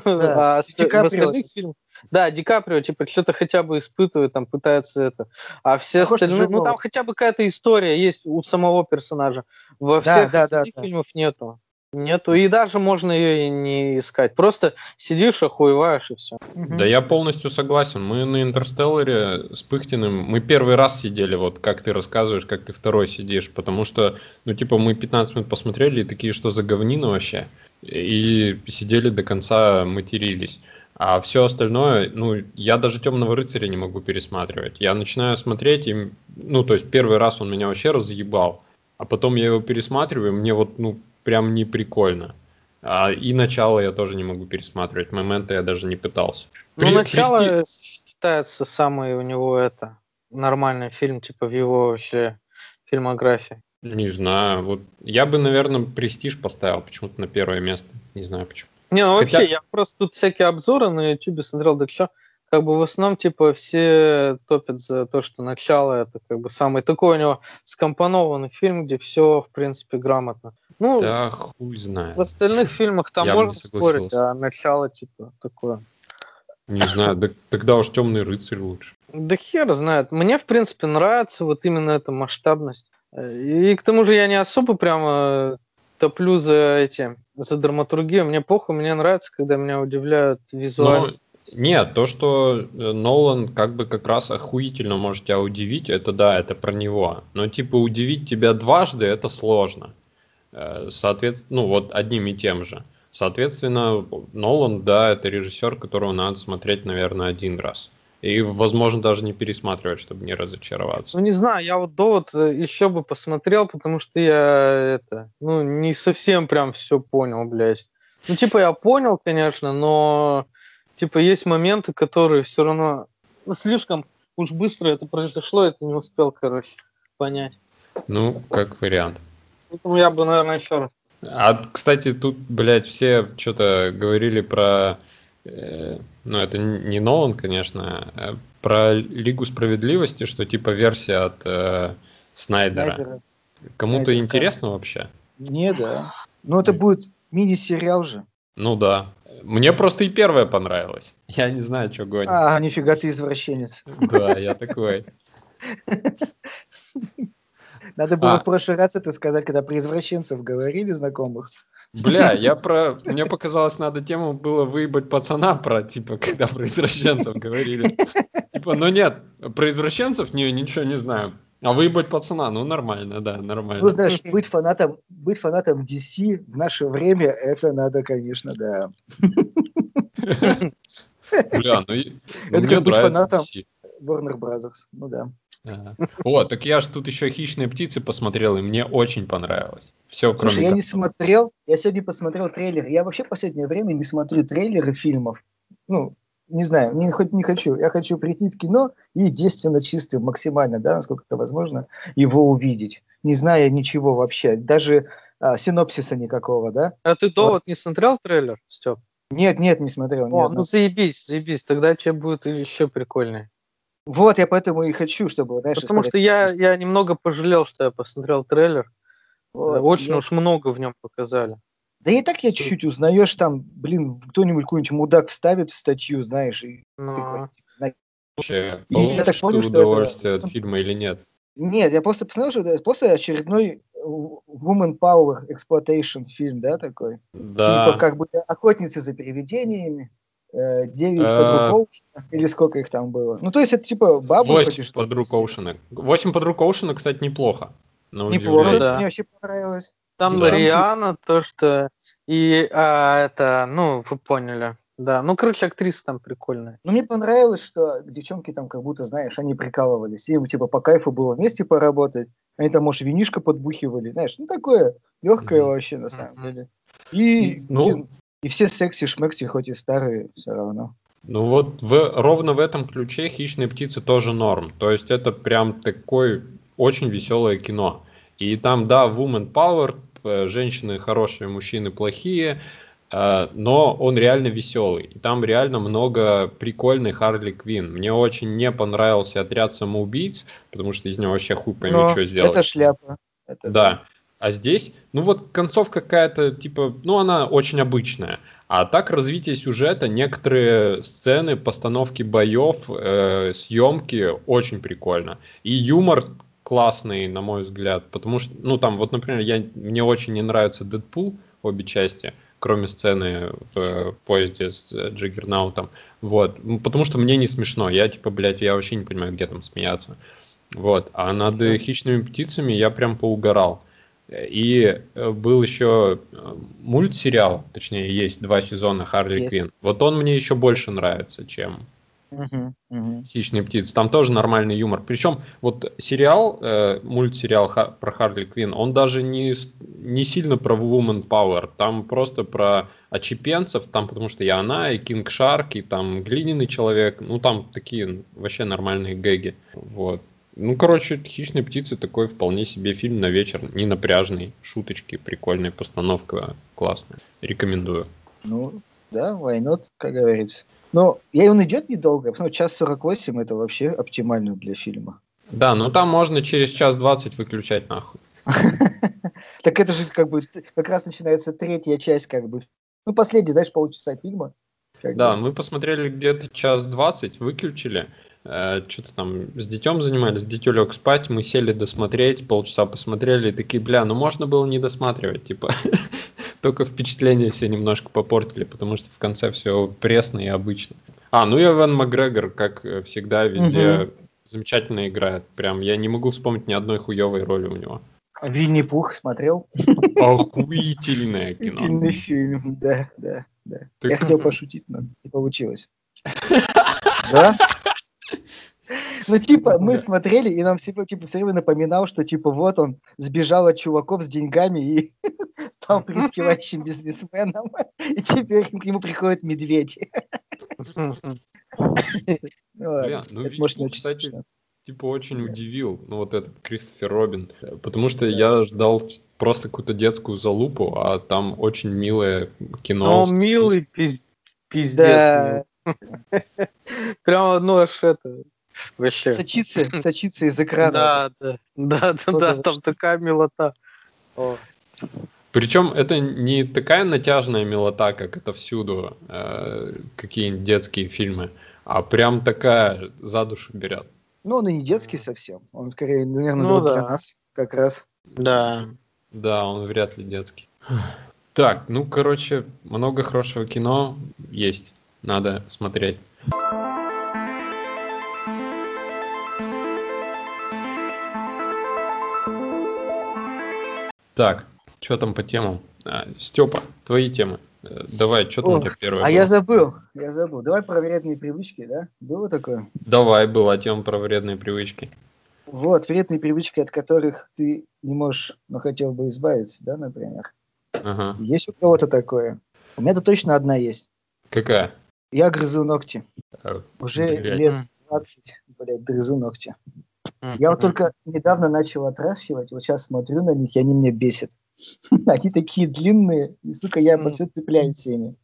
Да, А Ди в Каприо остальных фильмах... Да, Ди Каприо, типа, что-то хотя бы испытывает, там, пытается это. А все Похож остальные... Ну, там хотя бы какая-то история есть у самого персонажа. Во Да, всех да, да, остальных да. фильмах нету. Нету. И даже можно ее и не искать. Просто сидишь, охуеваешь, и все. Да я полностью согласен. Мы на Интерстелларе с Пыхтиным, мы первый раз сидели, вот как ты рассказываешь, как ты второй сидишь, потому что, ну, типа, мы 15 минут посмотрели и такие, что за говнина вообще, и сидели до конца, матерились. А все остальное, ну, я даже Темного рыцаря не могу пересматривать. Я начинаю смотреть, и, ну, то есть первый раз он меня вообще разъебал, а потом я его пересматриваю, мне вот, ну, прям не прикольно. А, и начало я тоже не могу пересматривать. Моменты я даже не пытался. Ну, При- начало Прести- считается самый у него это нормальный фильм, типа в его вообще фильмографии. Не знаю. Вот я бы, наверное, престиж поставил почему-то на первое место. Не знаю почему. Не, ну Хотя- вообще, я просто тут всякие обзоры на YouTube смотрел, так что, как бы в основном, типа, все топят за то, что начало это как бы самый такой у него скомпонованный фильм, где все, в принципе, грамотно. Ну, Да, хуй знает. в остальных фильмах там Я можно спорить, а начало, типа, такое. Не знаю. Да, тогда уж темный рыцарь лучше. Да хер знает. Мне, в принципе, нравится вот именно эта масштабность. Э, И к тому же я не особо прямо топлю за эти, за драматургию. Мне похуй, мне нравится, когда меня удивляют визуально. Нет, то, что э, Нолан как бы как раз охуительно может тебя удивить, это да, это про него. Но типа удивить тебя дважды это сложно. Соответственно, ну вот одним и тем же. Соответственно, Нолан, да, это режиссер, которого надо смотреть, наверное, один раз. И, возможно, даже не пересматривать, чтобы не разочароваться. Ну, не знаю, я вот довод э, еще бы посмотрел, потому что я это, ну, не совсем прям все понял, блядь. Ну, типа, я понял, конечно, но, типа, есть моменты, которые все равно, ну, слишком уж быстро это произошло, это не успел, короче, понять. Ну, как вариант. Поэтому я бы, наверное, еще раз. А, кстати, тут, блядь, все что-то говорили про... э, ну, это не Нолан, конечно, а про Лигу Справедливости, что типа версия от э, Снайдера. Снайдера. Кому-то Снайдер, интересно вообще? Не, да. Ну, это будет мини-сериал же. Ну да. Мне просто и первая понравилась. Я не знаю, что гонит. А, нифига ты извращенец. Да, я такой. Надо было А. в прошлый раз это сказать, когда про извращенцев говорили знакомых. Бля, я про... Мне показалось, надо тему было выебать пацана про, типа, когда про извращенцев говорили. Типа, ну нет, про извращенцев не, ничего не знаю. А выебать пацана, ну нормально, да, Ну, нормально. знаешь, быть фанатом, быть фанатом DC в наше время, это надо, конечно, да. Бля, ну, и- ну, Это мне как быть фанатом. DC. Warner Brothers, ну да. Ага. О, так я же тут еще «Хищные птицы» посмотрел, и мне очень понравилось. Все, Слушай, кроме... я не смотрел, я сегодня посмотрел трейлер. Я вообще в последнее время не смотрю трейлеры фильмов. Ну, не знаю, не, хоть не хочу. Я хочу прийти в кино и действенно чистым, максимально, да, насколько это возможно, его увидеть, не зная ничего вообще, даже а, синопсиса никакого, да. А ты довод не смотрел трейлер, Степ? Нет, нет, не смотрел. О, одного. ну заебись, заебись, тогда тебе будет еще прикольнее. Вот, я поэтому и хочу, чтобы, знаешь, Потому что я, я немного пожалел, что я посмотрел трейлер. вот, Очень я- уж много в нем показали. Да и так я чуть-чуть узнаешь, там, блин, кто-нибудь какой-нибудь мудак вставит в статью, знаешь, и Но... Вообще, я получишь так ты понял, что это- удовольствие от фильма или нет? Нет, я просто посмотрел, что это просто очередной э, Woman Power Exploitation фильм, да, такой? Да. Типа как бы охотницы за привидениями, э, девять Э, подруг Оушена, или сколько их там было. Ну, то есть это типа хочешь, чтобы подруг все. Оушена. Восемь подруг Оушена, кстати, неплохо. Неплохо, удивление. да. мне вообще понравилось. Там Да. Риана, то, что... И а, это, ну, вы поняли. Да, ну, короче, актриса там прикольная. Ну, мне понравилось, что девчонки там как будто, знаешь, они прикалывались. Им, типа, по кайфу было вместе поработать. Они там, может, винишко подбухивали, знаешь, ну, такое легкое Мгм. вообще, на самом Мгм. деле. И, Ну, блин, и все секси-шмекси, хоть и старые, все равно. Ну вот в, ровно в этом ключе «Хищные птицы» тоже норм. То есть это прям такое очень веселое кино. И там, да, woman power, э, женщины хорошие, мужчины плохие, э, но он реально веселый. И там реально много прикольной Харли Квин. Мне очень не понравился «Отряд самоубийц», потому что из него вообще хуй пойми, Но что сделать. это шляпа. Это Да. А здесь, ну вот концовка какая-то, типа, ну она очень обычная. А так развитие сюжета, некоторые сцены, постановки боев, э, съемки очень прикольно. И юмор классный, на мой взгляд, потому что, ну там, вот, например, я, мне очень не нравится Дэдпул, обе части, кроме сцены в э, поезде с э, Джиггернаутом, вот, потому что мне не смешно, я, типа, блядь, я вообще не понимаю, где там смеяться. Вот, а над э, хищными птицами я прям поугорал. И э, был еще э, мультсериал, точнее, есть два сезона Харли Есть. Квин. Вот он мне еще больше нравится, чем Хищные птицы. Там тоже нормальный юмор. Причем вот сериал, э, мультсериал Ха- про Харли Квин, он даже не, не сильно про Woman Power. Там просто про очепенцев, там потому что и она, и Кинг Шарк, и там глиняный человек. Ну там такие вообще нормальные гэги. Вот. Ну, короче, «Хищные птицы» такой вполне себе фильм на вечер, не напряжный, шуточки, прикольная постановка, классная. Рекомендую. Ну, да, why not, как говорится. Но и он идет недолго, потому что час 48 это вообще оптимально для фильма. Да, ну там можно через час двадцать выключать нахуй. Так это же как бы как раз начинается третья часть, как бы. Ну, последний, знаешь, полчаса фильма. Да, мы посмотрели где-то час двадцать, выключили. что-то там с детем занимались, дитё лег спать, мы сели досмотреть, полчаса посмотрели, и такие, бля, ну можно было не досматривать, типа, только впечатление все немножко попортили, потому что в конце все пресно и обычно. А, ну и Эван Макгрегор, как э, всегда, везде замечательно играет. Прям я не могу вспомнить ни одной хуевой роли у него. А Винни-Пух смотрел? Охуительное кино. Охуительный фильм, да, да, да. Ты- Я хотел пошутить, но не получилось. Да? Ну, типа, мы смотрели, и нам все, типа, все время напоминал, что, типа, вот он сбежал от чуваков с деньгами и стал преуспевающим бизнесменом, и теперь к нему приходят медведи. Ну, Бля, ну, может очень кстати, типа очень удивил, ну вот этот Кристофер Робин, потому что я ждал просто какую-то детскую залупу, а там очень милое кино. Ну, милый пиз- пиздец. Прямо, ну, аж это... Вообще. сочится, сочится из экрана. Да, да, да, да, да, там такая милота. О, Причем это не такая натяжная милота, как это всюду, э, какие-нибудь детские фильмы, а прям такая за душу берет. Ну, он и не детский совсем. Он скорее, наверное, Ну для да. нас как раз. Да. Да, он вряд ли детский. Так, ну, короче, много хорошего кино есть, надо смотреть. Так, что там по темам? А, Степа, твои темы. Э, Давай, что там у тебя первое А было? я забыл, я забыл. Давай про вредные привычки, да? Было такое? Давай, была тема про вредные привычки. Вот, вредные привычки, от которых ты не можешь, но хотел бы избавиться, да, например. Ага. Есть у кого-то такое? У меня-то точно одна есть. Какая? Я грызу ногти. Э, Уже Блядь. лет 20, блядь, грызу ногти. Я вот только недавно начал отращивать, вот сейчас смотрю на них, и они меня бесят. Они такие длинные, и, сука, я по все цепляюсь ими.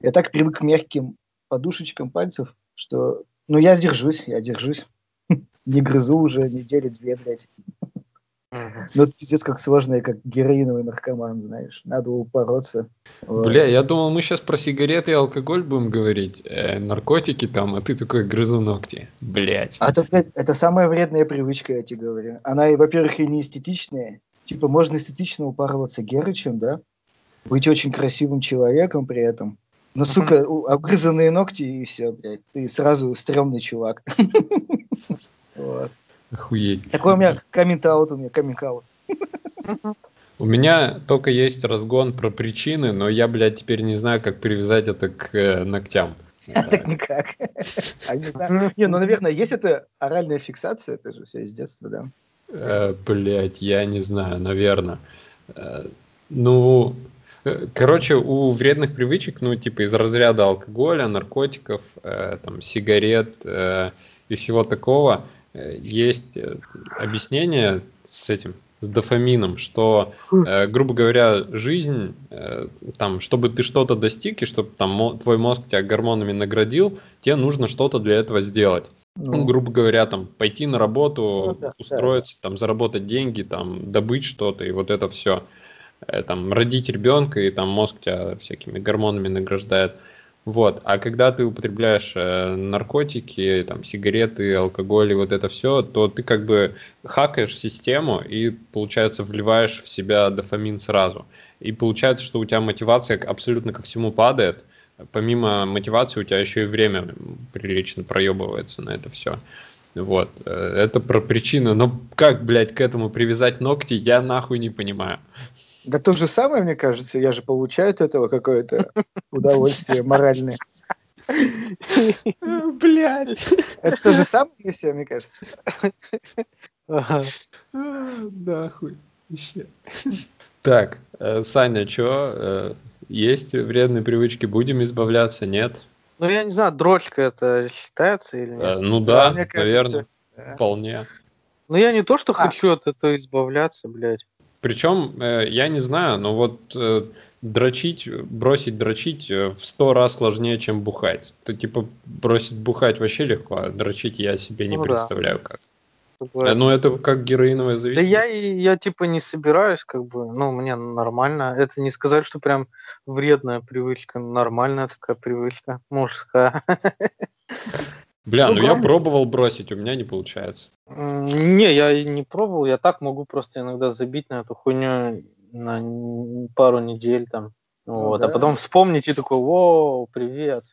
Я так привык к мягким подушечкам пальцев, что... Ну, я держусь, я держусь. Не грызу уже недели две, блядь. Ну, это пиздец, как сложно, я как героиновый наркоман, знаешь. Надо упороться. Вот. Бля, я думал, мы сейчас про сигареты и алкоголь будем говорить, э, наркотики там, а ты такой грызу ногти. Блять. А то, блядь, это самая вредная привычка, я тебе говорю. Она, и, во-первых, и не эстетичная. Типа, можно эстетично упарываться Герычем, да? Быть очень красивым человеком при этом. Но, сука, у- обгрызанные ногти и все, блядь. Ты сразу стрёмный чувак. Вот. Охуеть. Такой у меня коммент-аут, у меня коммент-аут. У меня только есть разгон про причины, но я, блядь, теперь не знаю, как привязать это к э, ногтям. Так никак. А не ну, наверное, есть это оральная фиксация, это же все из детства, да. Э, Блять, я не знаю, наверное. Ну, э, короче, у вредных привычек, ну, типа из разряда алкоголя, наркотиков, э, там, сигарет э, и всего такого, э, есть э, объяснение с этим, с дофамином, что, э, грубо говоря, жизнь, э, там, чтобы ты что-то достиг, и чтобы там мо- твой мозг тебя гормонами наградил, тебе нужно что-то для этого сделать. Ну, грубо говоря, там, пойти на работу, Ну да, да, устроиться, там, заработать деньги, там, добыть что-то, и вот это все. Там, родить ребенка, и там мозг тебя всякими гормонами награждает. Вот. А когда ты употребляешь э, наркотики, там, сигареты, алкоголь и вот это все, то ты как бы хакаешь систему и, получается, вливаешь в себя дофамин сразу. И получается, что у тебя мотивация абсолютно ко всему падает. Помимо мотивации у тебя еще и время прилично проебывается на это все. Вот. Э, Это про причины. Но как, блядь, к этому привязать ногти, я нахуй не понимаю. Да то же самое, мне кажется, я же получаю от этого какое-то удовольствие моральное. Блядь. Это то же самое, все, мне кажется. Ага. Нахуй. Еще. Так, э, Саня, что? Есть вредные привычки, будем избавляться, нет? Ну, я не знаю, дрочка это считается или Э, нет? Ну да, наверное, да. вполне. Ну, я не то, что А. хочу от этого избавляться, блядь. Причем, э, я не знаю, но вот э, дрочить, бросить дрочить э, в сто раз сложнее, чем бухать. То типа бросить бухать вообще легко, а дрочить я себе не Ну да. представляю как. Э, Согласен. Ну это как героиновая Да зависимость. я, и- я типа не собираюсь, как бы, ну, мне нормально. Это не сказать, что прям вредная привычка, нормальная такая привычка, мужская. Бля, Ну, ну я пробовал бросить, у меня не получается. Не, я и не пробовал, я так могу просто иногда забить на эту хуйню на пару недель там. Вот, а да. потом вспомнить и такой, о, привет.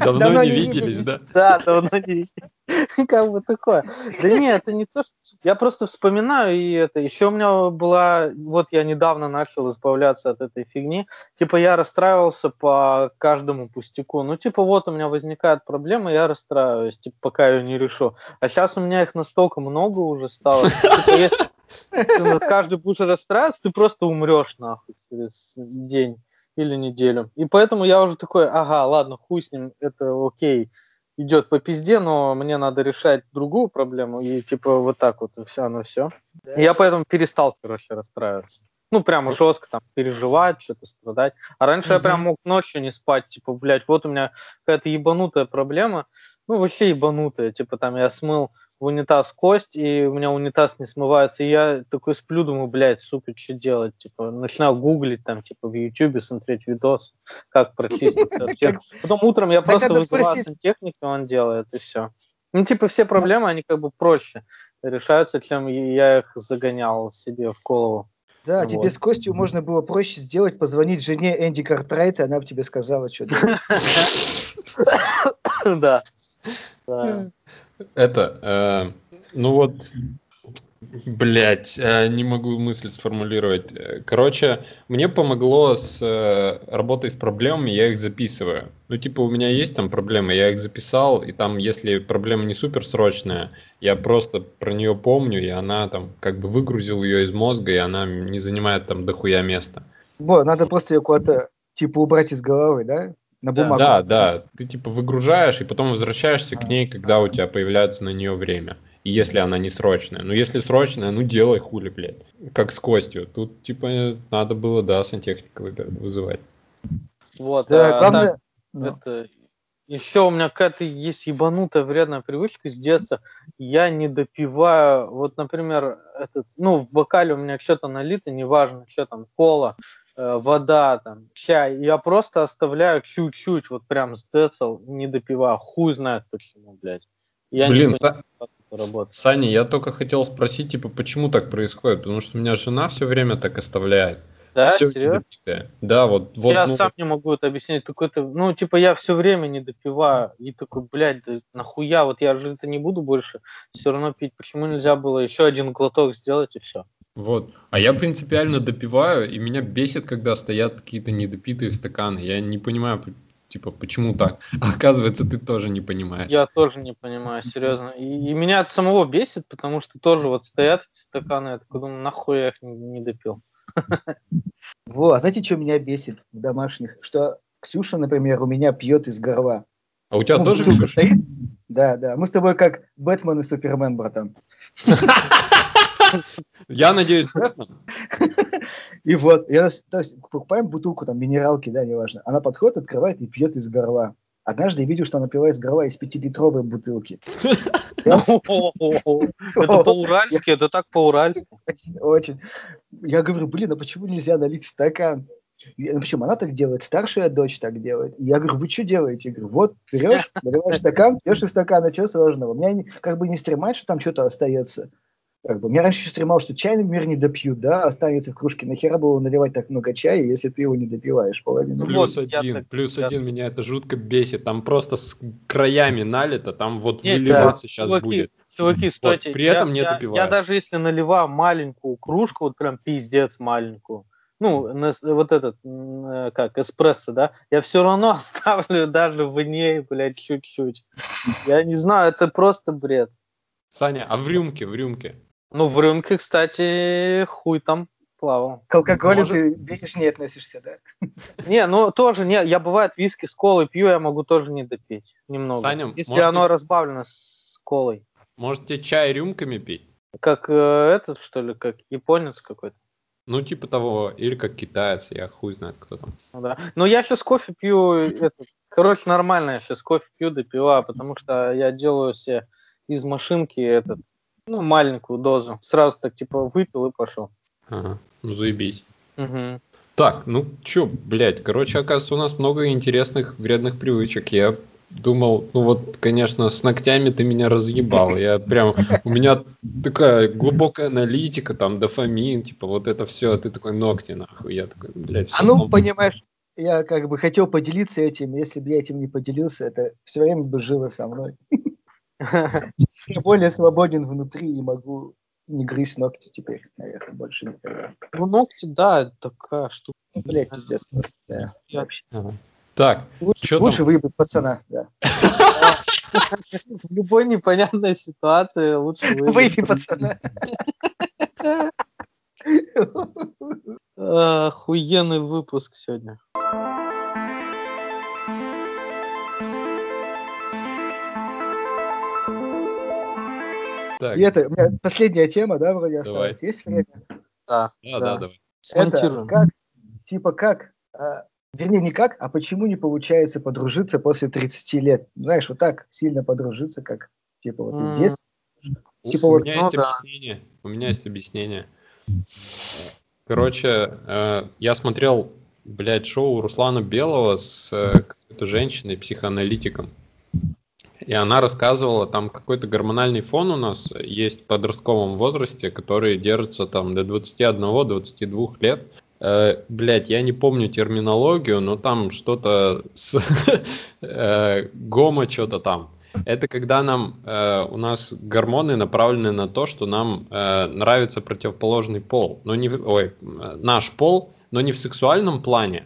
Давно не виделись, виделись. да? Да, давно не видел. Как бы такое. Да нет, это не то, что... Я просто вспоминаю, и это... Еще у меня была... Вот я недавно начал избавляться от этой фигни. Типа я расстраивался по каждому пустяку. Ну, типа вот у меня возникает проблема, я расстраиваюсь, типа пока ее не решу. А сейчас у меня их настолько много уже стало. Типа, если ты над каждый будешь расстраиваться, ты просто умрешь нахуй через день или неделю. И поэтому я уже такой, ага, ладно, хуй с ним, это окей, идет по пизде, но мне надо решать другую проблему, и типа вот так вот, и все, ну все. Да. Я поэтому перестал, короче, расстраиваться. Ну, прямо жестко там переживать, что-то страдать. А раньше я Мгм. прям мог ночью не спать, типа, блядь, вот у меня какая-то ебанутая проблема, ну, вообще ебанутая, типа, там я смыл в унитаз кость, и у меня унитаз не смывается, и я такой сплю, думаю, блядь, сука, что делать, типа, начинаю гуглить, там, типа, в ютубе смотреть видос, как прочистить. Потом утром я просто вызываю сантехника, он делает, и все. Ну, типа, все проблемы, они как бы проще решаются, чем я их загонял себе в голову. Да, Вот. тебе с Костью можно было проще сделать, позвонить жене Энди Картрайта, она бы тебе сказала, что делать. Да. Да. Это, э, ну вот, блять, не могу мысль сформулировать. Э, Короче, мне помогло с э, работой с проблемами, я их записываю. Ну, типа, у меня есть там проблемы, я их записал, и там, если проблема не супер срочная, я просто про нее помню, и она там как бы выгрузил ее из мозга, и она не занимает там дохуя места. Вот, надо просто ее куда-то, типа, убрать из головы, да? На бумагу. Да, да, ты типа выгружаешь и потом возвращаешься к ней, когда у тебя появляется на нее время. И если она не срочная. Ну, если срочная, ну делай хули, блядь. Как с костью. Тут, типа, надо было, да, сантехника вызывать. Вот. Да, а главное... так, ну, это еще у меня какая-то есть ебанутая вредная привычка с детства. Я не допиваю, вот, например, этот, ну, в бокале у меня что-то налито, неважно, что там, кола, вода, там, чай. Я просто оставляю чуть-чуть, вот прям с децл, не допиваю. Хуй знает почему, блядь. Я Блин, не понимаю. Саня, я только хотел спросить, типа, почему так происходит? Потому что у меня жена все время так оставляет. Да, Всё серьезно? недопитое. Да, вот, вот я ну, сам не могу это объяснить. Такой-то, ну, типа, я все время не допиваю. И такой, блядь, да нахуя, вот я же это не буду больше все равно пить. Почему нельзя было еще один глоток сделать и все? Вот. А я принципиально допиваю, и меня бесит, когда стоят какие-то недопитые стаканы. Я не понимаю, типа, почему так? А оказывается, ты тоже не понимаешь. Я тоже не понимаю, серьезно. И, и меня это самого бесит, потому что тоже вот стоят эти стаканы, я такой думаю, нахуй я их не, не допил. Вот, а знаете, что меня бесит в домашних? Что Ксюша, например, у меня пьет из горла. А у тебя ну, тоже Ксюша? Стоит? Да, да. Мы с тобой как Бэтмен и Супермен, братан. Я надеюсь, И вот, я, то есть, покупаем бутылку, там, минералки, да, неважно. Она подходит, открывает и пьет из горла. Однажды я видел, что она пила из горла из пятилитровой бутылки. Это по-уральски, это так по-уральски. Очень. Я говорю, блин, а почему нельзя налить стакан? Ну, почему она так делает? Старшая дочь так делает. Я говорю, вы что делаете? Я говорю, вот, берешь, наливаешь стакан, пьешь из стакана, что сложного? У меня как бы не стремать, что там что-то остается. Как бы, меня раньше еще стремал, что чай, например, не допьют, да, останется в кружке. Нахера было наливать так много чая, если ты его не допиваешь половину? Плюс вот, один, так, плюс я... один меня это жутко бесит. Там просто с краями налито, там вот Нет, выливаться да, сейчас чуваки, будет. Чуваки, стойте, вот, при этом я, не я, допиваю. Я даже если наливаю маленькую кружку, вот прям пиздец маленькую, ну, вот этот, э, как, эспрессо, да, я все равно оставлю даже в ней, блядь, чуть-чуть. Я не знаю, это просто бред. Саня, а в рюмке, в рюмке? Ну, в рюмке, кстати, хуй там плавал. К алкоголю Может... ты бережнее относишься, да? Не, ну тоже, не, я бывает виски с колой пью, я могу тоже не допить немного. Саня, если можете... оно разбавлено с колой. Можете чай рюмками пить? Как э, этот, что ли, как японец какой-то? Ну, типа того, или как китаец, я хуй знает, кто там. Ну, да. Но я сейчас кофе пью, этот, короче, нормально я сейчас кофе пью, допиваю, потому что я делаю себе из машинки этот ну, маленькую дозу. Сразу так, типа, выпил и пошел. Ага, ну заебись. Угу. Так, ну чё, блядь, короче, оказывается, у нас много интересных вредных привычек. Я думал, ну вот, конечно, с ногтями ты меня разъебал. Я прям, у меня такая глубокая аналитика, там, дофамин, типа, вот это все, а ты такой ногти, нахуй. Я такой, блядь, А ну, понимаешь, я как бы хотел поделиться этим, если бы я этим не поделился, это все время бы жило со мной. Я более свободен внутри и могу не грызть ногти теперь, наверное, больше никогда. Ну, ногти, да, такая штука. Ну, блядь, пиздец просто, да. Вообще. Так, лучше, лучше выебать пацана, да. В любой непонятной ситуации лучше выебать. Выеби пацана. Охуенный выпуск сегодня. Так. И это, у меня последняя тема, да, вроде давай. осталась. Есть время? Да, да, да, давай. Это как, типа как, а, вернее, не как, а почему не получается подружиться после 30 лет? Знаешь, вот так сильно подружиться, как, типа, вот mm. в детстве. Типа, у вот, меня ну, есть да. объяснение. У меня есть объяснение. Короче, э, я смотрел, блядь, шоу Руслана Белого с э, какой-то женщиной, психоаналитиком и она рассказывала, там какой-то гормональный фон у нас есть в подростковом возрасте, который держится там до 21-22 лет. Э, блять, я не помню терминологию, но там что-то с э, гомо что-то там. Это когда нам э, у нас гормоны направлены на то, что нам э, нравится противоположный пол, но не ой наш пол, но не в сексуальном плане,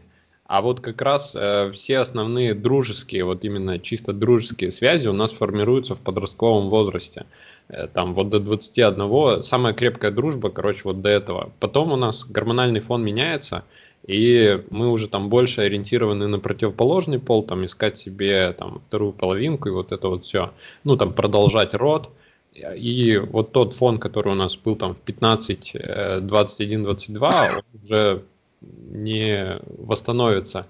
а вот как раз э, все основные дружеские, вот именно чисто дружеские связи у нас формируются в подростковом возрасте. Э, там вот до 21, самая крепкая дружба, короче, вот до этого. Потом у нас гормональный фон меняется, и мы уже там больше ориентированы на противоположный пол, там искать себе там вторую половинку и вот это вот все. Ну там продолжать род. И вот тот фон, который у нас был там в 15, 21, 22, он уже не восстановится.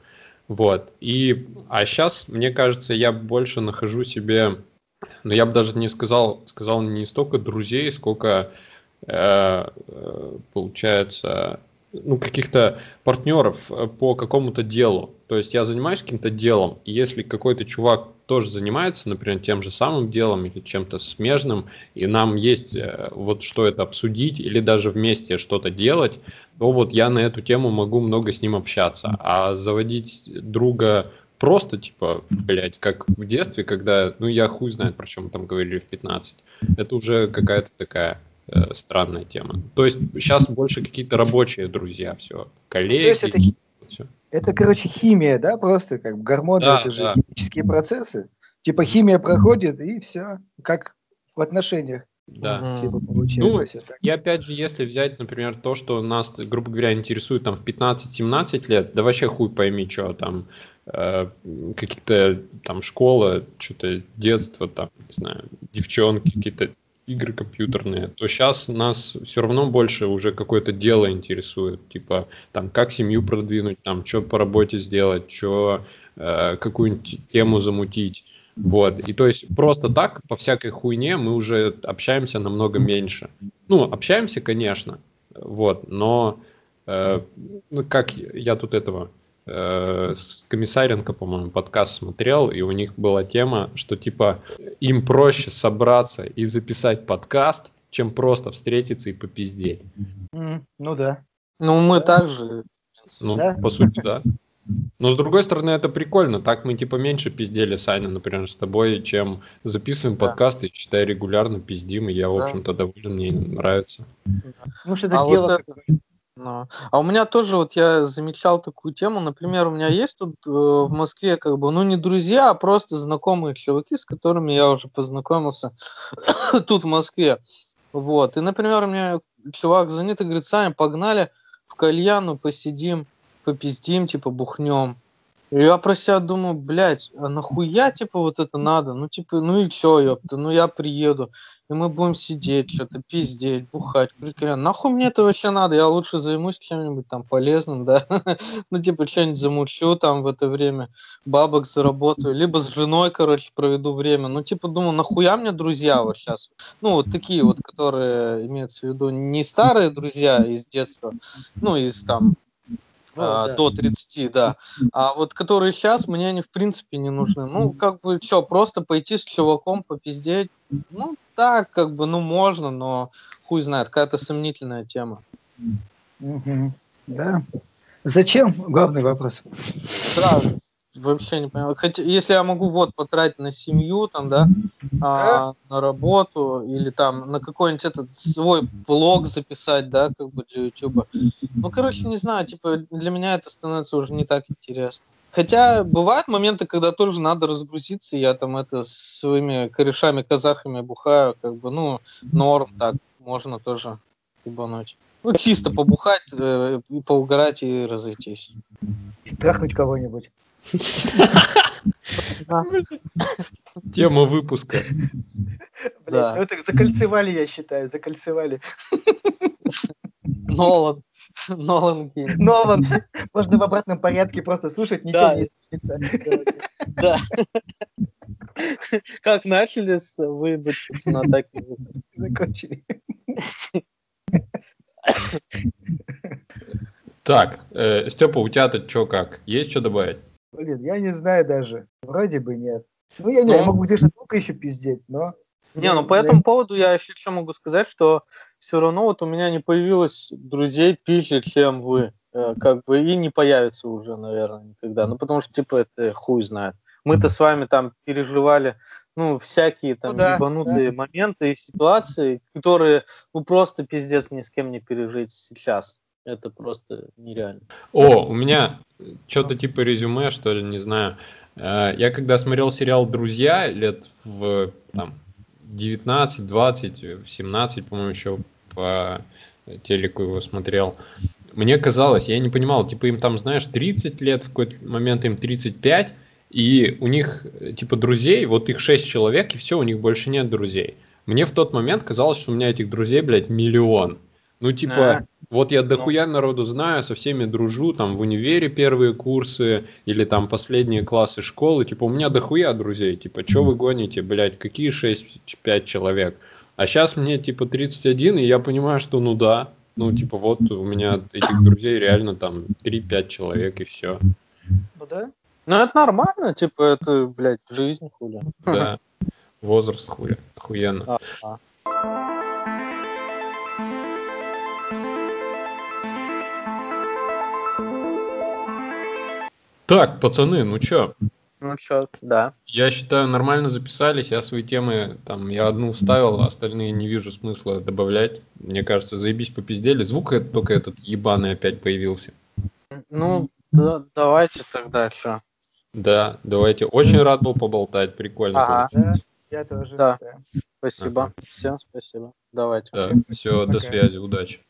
Вот. И, а сейчас, мне кажется, я больше нахожу себе, ну, я бы даже не сказал, сказал не столько друзей, сколько, э, э получается, ну, каких-то партнеров э, по какому-то делу. То есть я занимаюсь каким-то делом, и если какой-то чувак тоже занимается, например, тем же самым делом или чем-то смежным, и нам есть э, вот что это обсудить или даже вместе что-то делать, то вот я на эту тему могу много с ним общаться. А заводить друга просто, типа, блядь, как в детстве, когда, ну, я хуй знает, про чем мы там говорили в 15, это уже какая-то такая э, странная тема. То есть сейчас больше какие-то рабочие друзья, все, коллеги. То есть это, все. это, короче, химия, да, просто как гормоны, да, это же да. химические процессы. Типа химия проходит и все, как в отношениях. Да. Типа, ну, и опять же, если взять, например, то, что нас, грубо говоря, интересует там в 15-17 лет, да вообще хуй пойми, что там, э, какие-то там школа, что-то детство, там, не знаю, девчонки, какие-то игры компьютерные, то сейчас нас все равно больше уже какое-то дело интересует, типа там как семью продвинуть, там что по работе сделать, что э, какую-нибудь тему замутить. Вот. И то есть просто так, по всякой хуйне, мы уже общаемся намного меньше. Ну, общаемся, конечно, вот, но э, ну, как я тут этого э, с Комиссаренко, по-моему, подкаст смотрел, и у них была тема, что типа им проще собраться и записать подкаст, чем просто встретиться и попиздеть. Mm, ну да. Ну мы да. также. Ну, да? по сути, да. Но с другой стороны, это прикольно. Так мы типа меньше пиздели, Саня, например, с тобой, чем записываем да. подкасты, и читай регулярно, пиздим, и я, в да. общем-то, доволен, мне нравится. Ну, что это а дело вот это... Ну, а у меня тоже, вот я замечал такую тему, например, у меня есть тут э, в Москве как бы, ну не друзья, а просто знакомые чуваки, с которыми я уже познакомился тут в Москве. Вот, и, например, меня чувак звонит и говорит, Саня, погнали в кальяну посидим, попиздим, типа, бухнем. Я про себя думаю, блядь, а нахуя, типа, вот это надо? Ну, типа, ну и чё, ёпта, ну я приеду, и мы будем сидеть, что-то пиздеть, бухать, прикольно. Нахуй мне это вообще надо? Я лучше займусь чем-нибудь там полезным, да? ну, типа, что-нибудь замучу там в это время, бабок заработаю, либо с женой, короче, проведу время. Ну, типа, думаю, нахуя мне друзья вот сейчас? Ну, вот такие вот, которые, имеется в виду, не старые друзья из детства, ну, из там а, да. до 30, да. А вот которые сейчас, мне они в принципе не нужны. Ну, как бы, что, просто пойти с чуваком попиздеть, ну, так, как бы, ну, можно, но хуй знает, какая-то сомнительная тема. Угу. Да. Зачем? Главный вопрос. Да, вообще не понимаю. Хотя, если я могу вот потратить на семью, там, да, а, на работу или там на какой-нибудь этот свой блог записать, да, как бы для YouTube. Ну, короче, не знаю, типа для меня это становится уже не так интересно. Хотя бывают моменты, когда тоже надо разгрузиться, я там это с своими корешами-казахами бухаю, как бы, ну, норм, так, можно тоже ебануть. Ну, чисто побухать, э, поугарать и разойтись. И трахнуть кого-нибудь. Тема выпуска. Да. Ну это закольцевали, я считаю, закольцевали. Нолан. Нолан Нолан. Можно в обратном порядке просто слушать, ничего не светится. Да. Как начали с на атаке. Закончили. Так, э, Степа, у тебя-то что как? Есть что добавить? Блин, я не знаю даже. Вроде бы нет. Ну, я не, ну, я могу где-то долго еще пиздеть, но... Не, ну по этому поводу я еще что могу сказать, что все равно вот у меня не появилось друзей пизже, чем вы. Э, как бы и не появится уже, наверное, никогда. Ну, потому что, типа, это хуй знает. Мы-то с вами там переживали, ну, всякие там ну, да, ебанутые да. моменты и ситуации, которые, ну, просто пиздец ни с кем не пережить сейчас. Это просто нереально. О, у меня что-то типа резюме, что ли, не знаю. Э, я когда смотрел сериал «Друзья» лет в там, 19, 20, 17, по-моему, еще по телеку его смотрел, мне казалось, я не понимал, типа им там, знаешь, 30 лет, в какой-то момент им 35, и у них, типа, друзей, вот их 6 человек, и все, у них больше нет друзей. Мне в тот момент казалось, что у меня этих друзей, блядь, миллион. Ну, типа, а, вот я дохуя ну. народу знаю, со всеми дружу, там в универе первые курсы или там последние классы школы, типа у меня дохуя друзей, типа, что вы гоните, блядь, какие 6-5 человек? А сейчас мне типа 31, и я понимаю, что ну да, ну типа вот у меня этих друзей реально там 3-5 человек и все. Ну да? Ну это нормально, типа это, блядь, жизнь хули. Да, возраст хуя, охуенно. А-а. Так, пацаны, ну чё, Ну что, да. Я считаю, нормально записались. Я свои темы, там, я одну вставил, а остальные не вижу смысла добавлять. Мне кажется, заебись попиздели. Звук это, только этот ебаный опять появился. Ну, да, давайте тогда что. Да, давайте. Очень рад был поболтать. Прикольно. Ага. получилось. Да, я тоже. Да. да. Спасибо. Ага. Все, спасибо. Давайте. Так, все, до Пока. связи, удачи. Да.